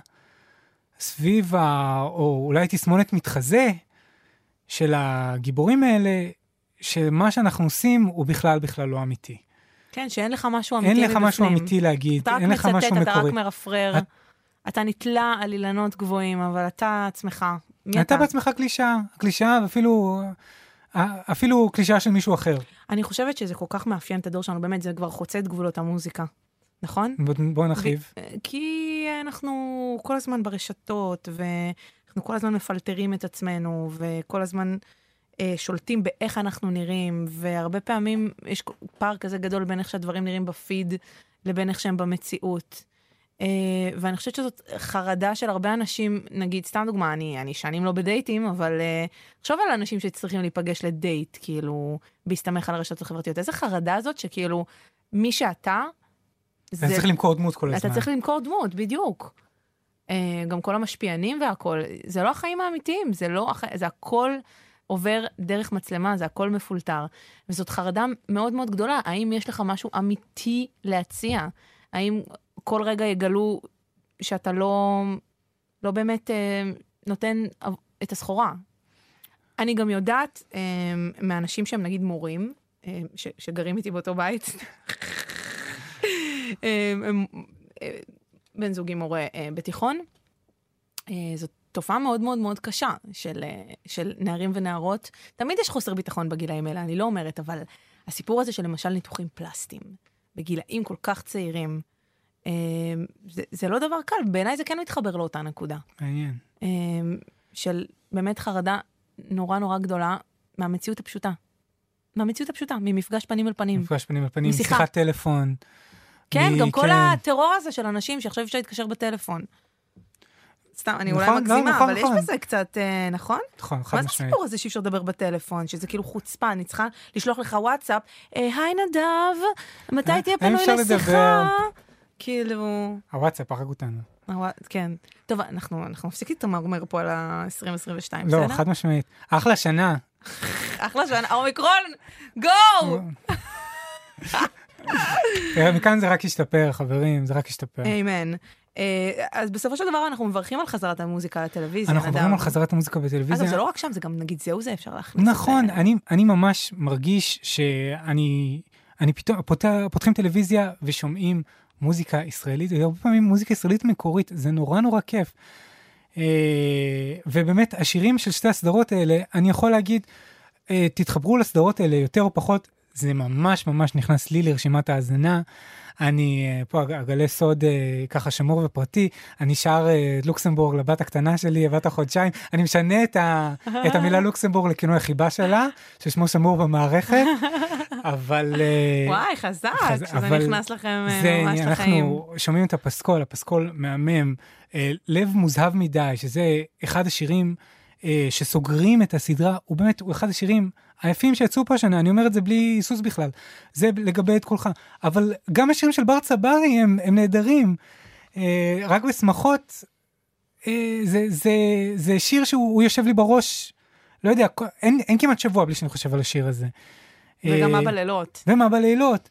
סביב, ה, או אולי תסמונת מתחזה של הגיבורים האלה, שמה שאנחנו עושים הוא בכלל בכלל לא אמיתי. כן, שאין לך משהו אמיתי אין מבפנים. לך משהו אמיתי להגיד, אתה רק אין לך משהו מצטט, אתה מקורי. רק מרפרר, את- אתה נתלה על אילנות גבוהים, אבל אתה עצמך. מי אתה? אתה בעצמך קלישאה, קלישאה ואפילו אפילו קלישאה של מישהו אחר. אני חושבת שזה כל כך מאפיין את הדור שלנו, באמת, זה כבר חוצה את גבולות המוזיקה, נכון? בוא, בוא נרחיב. כי אנחנו כל הזמן ברשתות, ואנחנו כל הזמן מפלטרים את עצמנו, וכל הזמן אה, שולטים באיך אנחנו נראים, והרבה פעמים יש פער כזה גדול בין איך שהדברים נראים בפיד לבין איך שהם במציאות. אה, ואני חושבת שזאת חרדה של הרבה אנשים, נגיד, סתם דוגמה, אני, אני שנים לא בדייטים, אבל אה, תחשוב על אנשים שצריכים להיפגש לדייט, כאילו, בהסתמך על הרשתות החברתיות. איזה חרדה זאת שכאילו, מי שאתה, אתה צריך למכור דמות כל הזמן. אתה צריך למכור דמות, בדיוק. גם כל המשפיענים והכל, זה לא החיים האמיתיים, זה לא. זה הכל עובר דרך מצלמה, זה הכל מפולטר. וזאת חרדה מאוד מאוד גדולה, האם יש לך משהו אמיתי להציע? האם כל רגע יגלו שאתה לא, לא באמת uh, נותן את הסחורה? אני גם יודעת uh, מאנשים שהם נגיד מורים, uh, ש, שגרים איתי באותו בית, הם, אה, בן זוגי מורה אה, בתיכון. אה, זאת תופעה מאוד מאוד מאוד קשה של, אה, של נערים ונערות. תמיד יש חוסר ביטחון בגילאים האלה, אני לא אומרת, אבל הסיפור הזה של למשל ניתוחים פלסטיים, בגילאים כל כך צעירים, אה, זה, זה לא דבר קל, בעיניי זה כן מתחבר לאותה נקודה. מעניין. אה, של באמת חרדה נורא נורא גדולה מהמציאות הפשוטה. מהמציאות הפשוטה, ממפגש פנים אל פנים. מפגש פנים אל פנים, משיחה. שיחת טלפון. כן, מ- גם כל כן. הטרור הזה של אנשים שעכשיו אפשר להתקשר בטלפון. סתם, אני אולי נכון, לא, מגזימה, נכון, אבל יש נכון. בזה קצת, אה, נכון? נכון, חד מה זה משמעית. הסיפור הזה שאי אפשר לדבר בטלפון, שזה כאילו חוצפה, אני צריכה לשלוח לך וואטסאפ, "אה, היי נדב, מתי אה, תהיה פנוי לשיחה? כאילו, הוואטסאפ הרג אותנו. כן. טוב, אנחנו אנחנו נפסיק להתמרמר פה על ה-2022, לא, בסדר? חד משמעית. אחלה שנה. אחלה שנה, האומיקרון, גו! מכאן זה רק ישתפר, חברים, זה רק ישתפר. אמן. אה, אז בסופו של דבר אנחנו מברכים על חזרת המוזיקה לטלוויזיה, אנחנו. מדברים על חזרת המוזיקה בטלוויזיה. אגב, זה לא רק שם, זה גם נגיד זהו זה אפשר להכניס. נכון. אני, אני ממש מרגיש שאני אני פתאום פותח, פותחים טלוויזיה ושומעים מוזיקה ישראלית, והרבה פעמים מוזיקה ישראלית מקורית, זה נורא נורא כיף. אה, ובאמת, השירים של שתי הסדרות האלה, אני יכול להגיד, אה, תתחברו לסדרות האלה יותר או פחות, זה ממש ממש נכנס לי לרשימת ההאזנה. אני אה, פה אג- אגלה סוד אה, ככה שמור ופרטי, אני שר אה, את לוקסמבורג לבת הקטנה שלי, בת החודשיים, אני משנה את, ה, את המילה לוקסמבורג לכינוי החיבה שלה, ששמו שמור במערכת, אבל... וואי, חזק, חזק, שזה אבל נכנס לכם זה, ממש לחיים. אנחנו שומעים את הפסקול, הפסקול מהמם, לב מוזהב מדי, שזה אחד השירים אה, שסוגרים את הסדרה, הוא באמת, הוא אחד השירים היפים שיצאו פה השנה, אני אומר את זה בלי היסוס בכלל, זה לגבי את קולך, אבל גם השירים של בר צברי הם, הם נהדרים, אה, רק בשמחות, אה, זה, זה, זה שיר שהוא הוא יושב לי בראש, לא יודע, אין, אין כמעט שבוע בלי שאני חושב על השיר הזה. וגם אה, מה בלילות. ומה בלילות.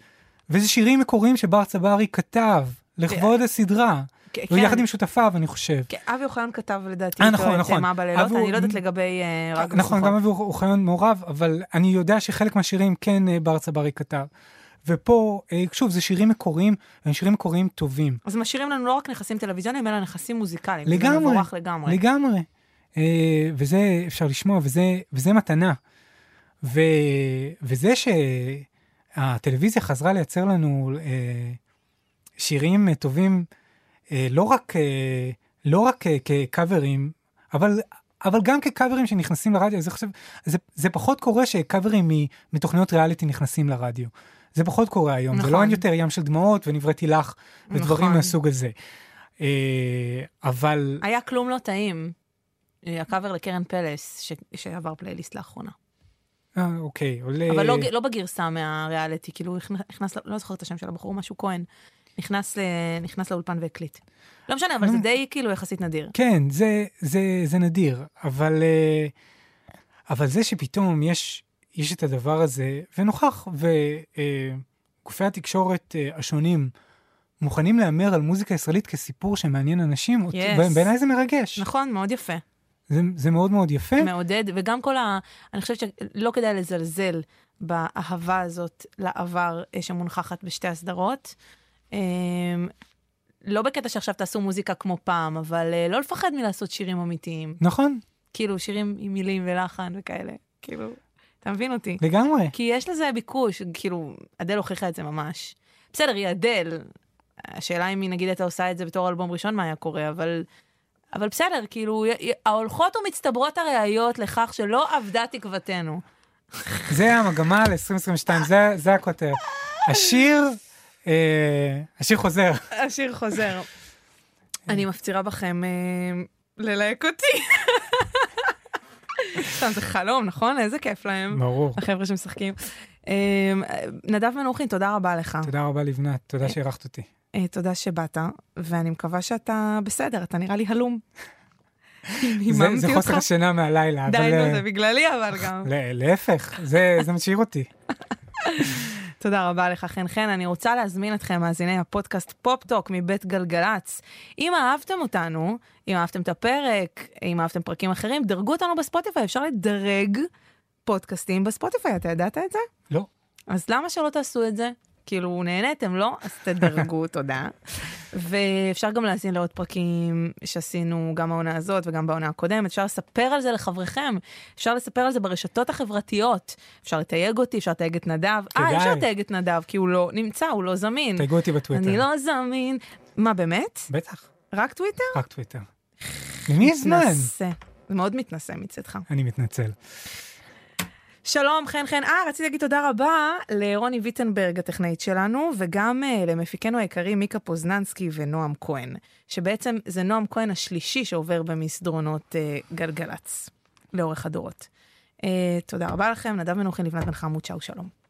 וזה שירים מקוריים שבר צברי כתב, לכבוד הסדרה. כן, הוא יחד עם שותפיו, אני חושב. כן, אבי אוחיון כתב לדעתי אה, איתו נכון, את נכון. מה בלילות, אבי הוא- אני לא יודעת לגבי אה, רק נכון. גם אבי אוחיון מעורב, אבל אני יודע שחלק מהשירים כן אה, בר צברי כתב. ופה, אה, שוב, זה שירים מקוריים, והם שירים מקוריים טובים. אז משאירים לנו לא רק נכסים טלוויזיוניים, אלא נכסים מוזיקליים. לגמרי, לגמרי. לגמרי. אה, וזה אפשר לשמוע, וזה, וזה מתנה. ו, וזה שהטלוויזיה חזרה לייצר לנו אה, שירים אה, טובים, אה, לא רק, אה, לא רק כקאברים, אבל, אבל גם כקאברים שנכנסים לרדיו, זה, חושב, זה, זה פחות קורה שקאברים מתוכניות ריאליטי נכנסים לרדיו. זה פחות קורה היום, זה לא נכון. אין יותר ים של דמעות ונבראתי לך ודברים נכון. מהסוג הזה. אבל היה כלום לא טעים. הקאבר לקרן פלס, ש... שעבר פלייליסט לאחרונה. אה, אוקיי, עולה... אבל לא, לא בגרסה מהריאליטי, כאילו הוא הכנ- נכנס, ל- לא זוכרת את השם של הבחור, משהו כהן. נכנס. נכנס לאולפן והקליט. לא משנה, אבל זה די כאילו יחסית נדיר. כן, זה, זה, זה נדיר, אבל, אה, אבל זה שפתאום יש, יש את הדבר הזה, ונוכח, וגופי התקשורת אה, השונים מוכנים להמר על מוזיקה ישראלית כסיפור שמעניין אנשים, Yes. בעיניי זה מרגש. נכון, מאוד יפה. זה, זה מאוד מאוד יפה. מעודד, וגם כל ה... אני חושבת שלא כדאי לזלזל באהבה הזאת לעבר אה, שמונחחת בשתי הסדרות. אה, לא בקטע שעכשיו תעשו מוזיקה כמו פעם, אבל אה, לא לפחד מלעשות שירים אמיתיים. נכון, כאילו, שירים עם מילים ולחן וכאלה. כאילו, אתה מבין אותי? לגמרי. כי יש לזה ביקוש, כאילו, אדל הוכיחה את זה ממש. בסדר, היא אדל. השאלה אם היא, נגיד, הייתה עושה את זה בתור אלבום ראשון, מה היה קורה, אבל... אבל בסדר, כאילו, ההולכות ומצטברות הראיות לכך שלא אבדה תקוותנו. זה המגמה ל-2022, זה, זה הכותרת. השיר, השיר חוזר. השיר חוזר. אני מפצירה בכם אה, ללהק אותי. סתם, זה חלום, נכון? איזה כיף להם. ברור. החבר'ה שמשחקים. אה, נדב מנוחין, תודה רבה לך. תודה רבה לבנת, תודה שאירחת אותי. אה, תודה שבאת, ואני מקווה שאתה בסדר, אתה נראה לי הלום. זה. חוסר השינה מהלילה, די. נו, אה, זה בגללי, אבל גם. להפך, זה משאיר אותי. תודה רבה לך, חן חן. אני רוצה להזמין אתכם, מאזיני הפודקאסט פופ-טוק מבית גלגלצ. אם אהבתם אותנו, אם אהבתם את הפרק, אם אהבתם פרקים אחרים, דרגו אותנו בספוטיפיי. אפשר לדרג פודקאסטים בספוטיפיי, אתה ידעת את זה? לא. אז למה שלא תעשו את זה? כאילו, נהניתם, לא? אז תדרגו, תודה. ואפשר גם להאזין לעוד פרקים שעשינו גם בעונה הזאת וגם בעונה הקודמת. אפשר לספר על זה לחבריכם, אפשר לספר על זה ברשתות החברתיות. אפשר לתייג אותי, אפשר לתייג את נדב. אה. אי אפשר לתייג את נדב, כי הוא לא נמצא, הוא לא זמין. תייגו אותי בטוויטר. אני לא זמין. מה, באמת? בטח, רק טוויטר? רק טוויטר. למי יש זמן? מתנשא. זה מאוד מתנשא מצדך. אני מתנצל. שלום, חן חן. אה, רציתי להגיד תודה רבה לרוני ויטנברג, הטכנאית שלנו, וגם uh, למפיקנו היקרים מיקה פוזננסקי ונועם כהן, שבעצם זה נועם כהן השלישי שעובר במסדרונות uh, גלגלצ לאורך הדורות. Uh, תודה רבה לכם, נדב מנוחין, לבנת בן חמוד, צ'או שלום.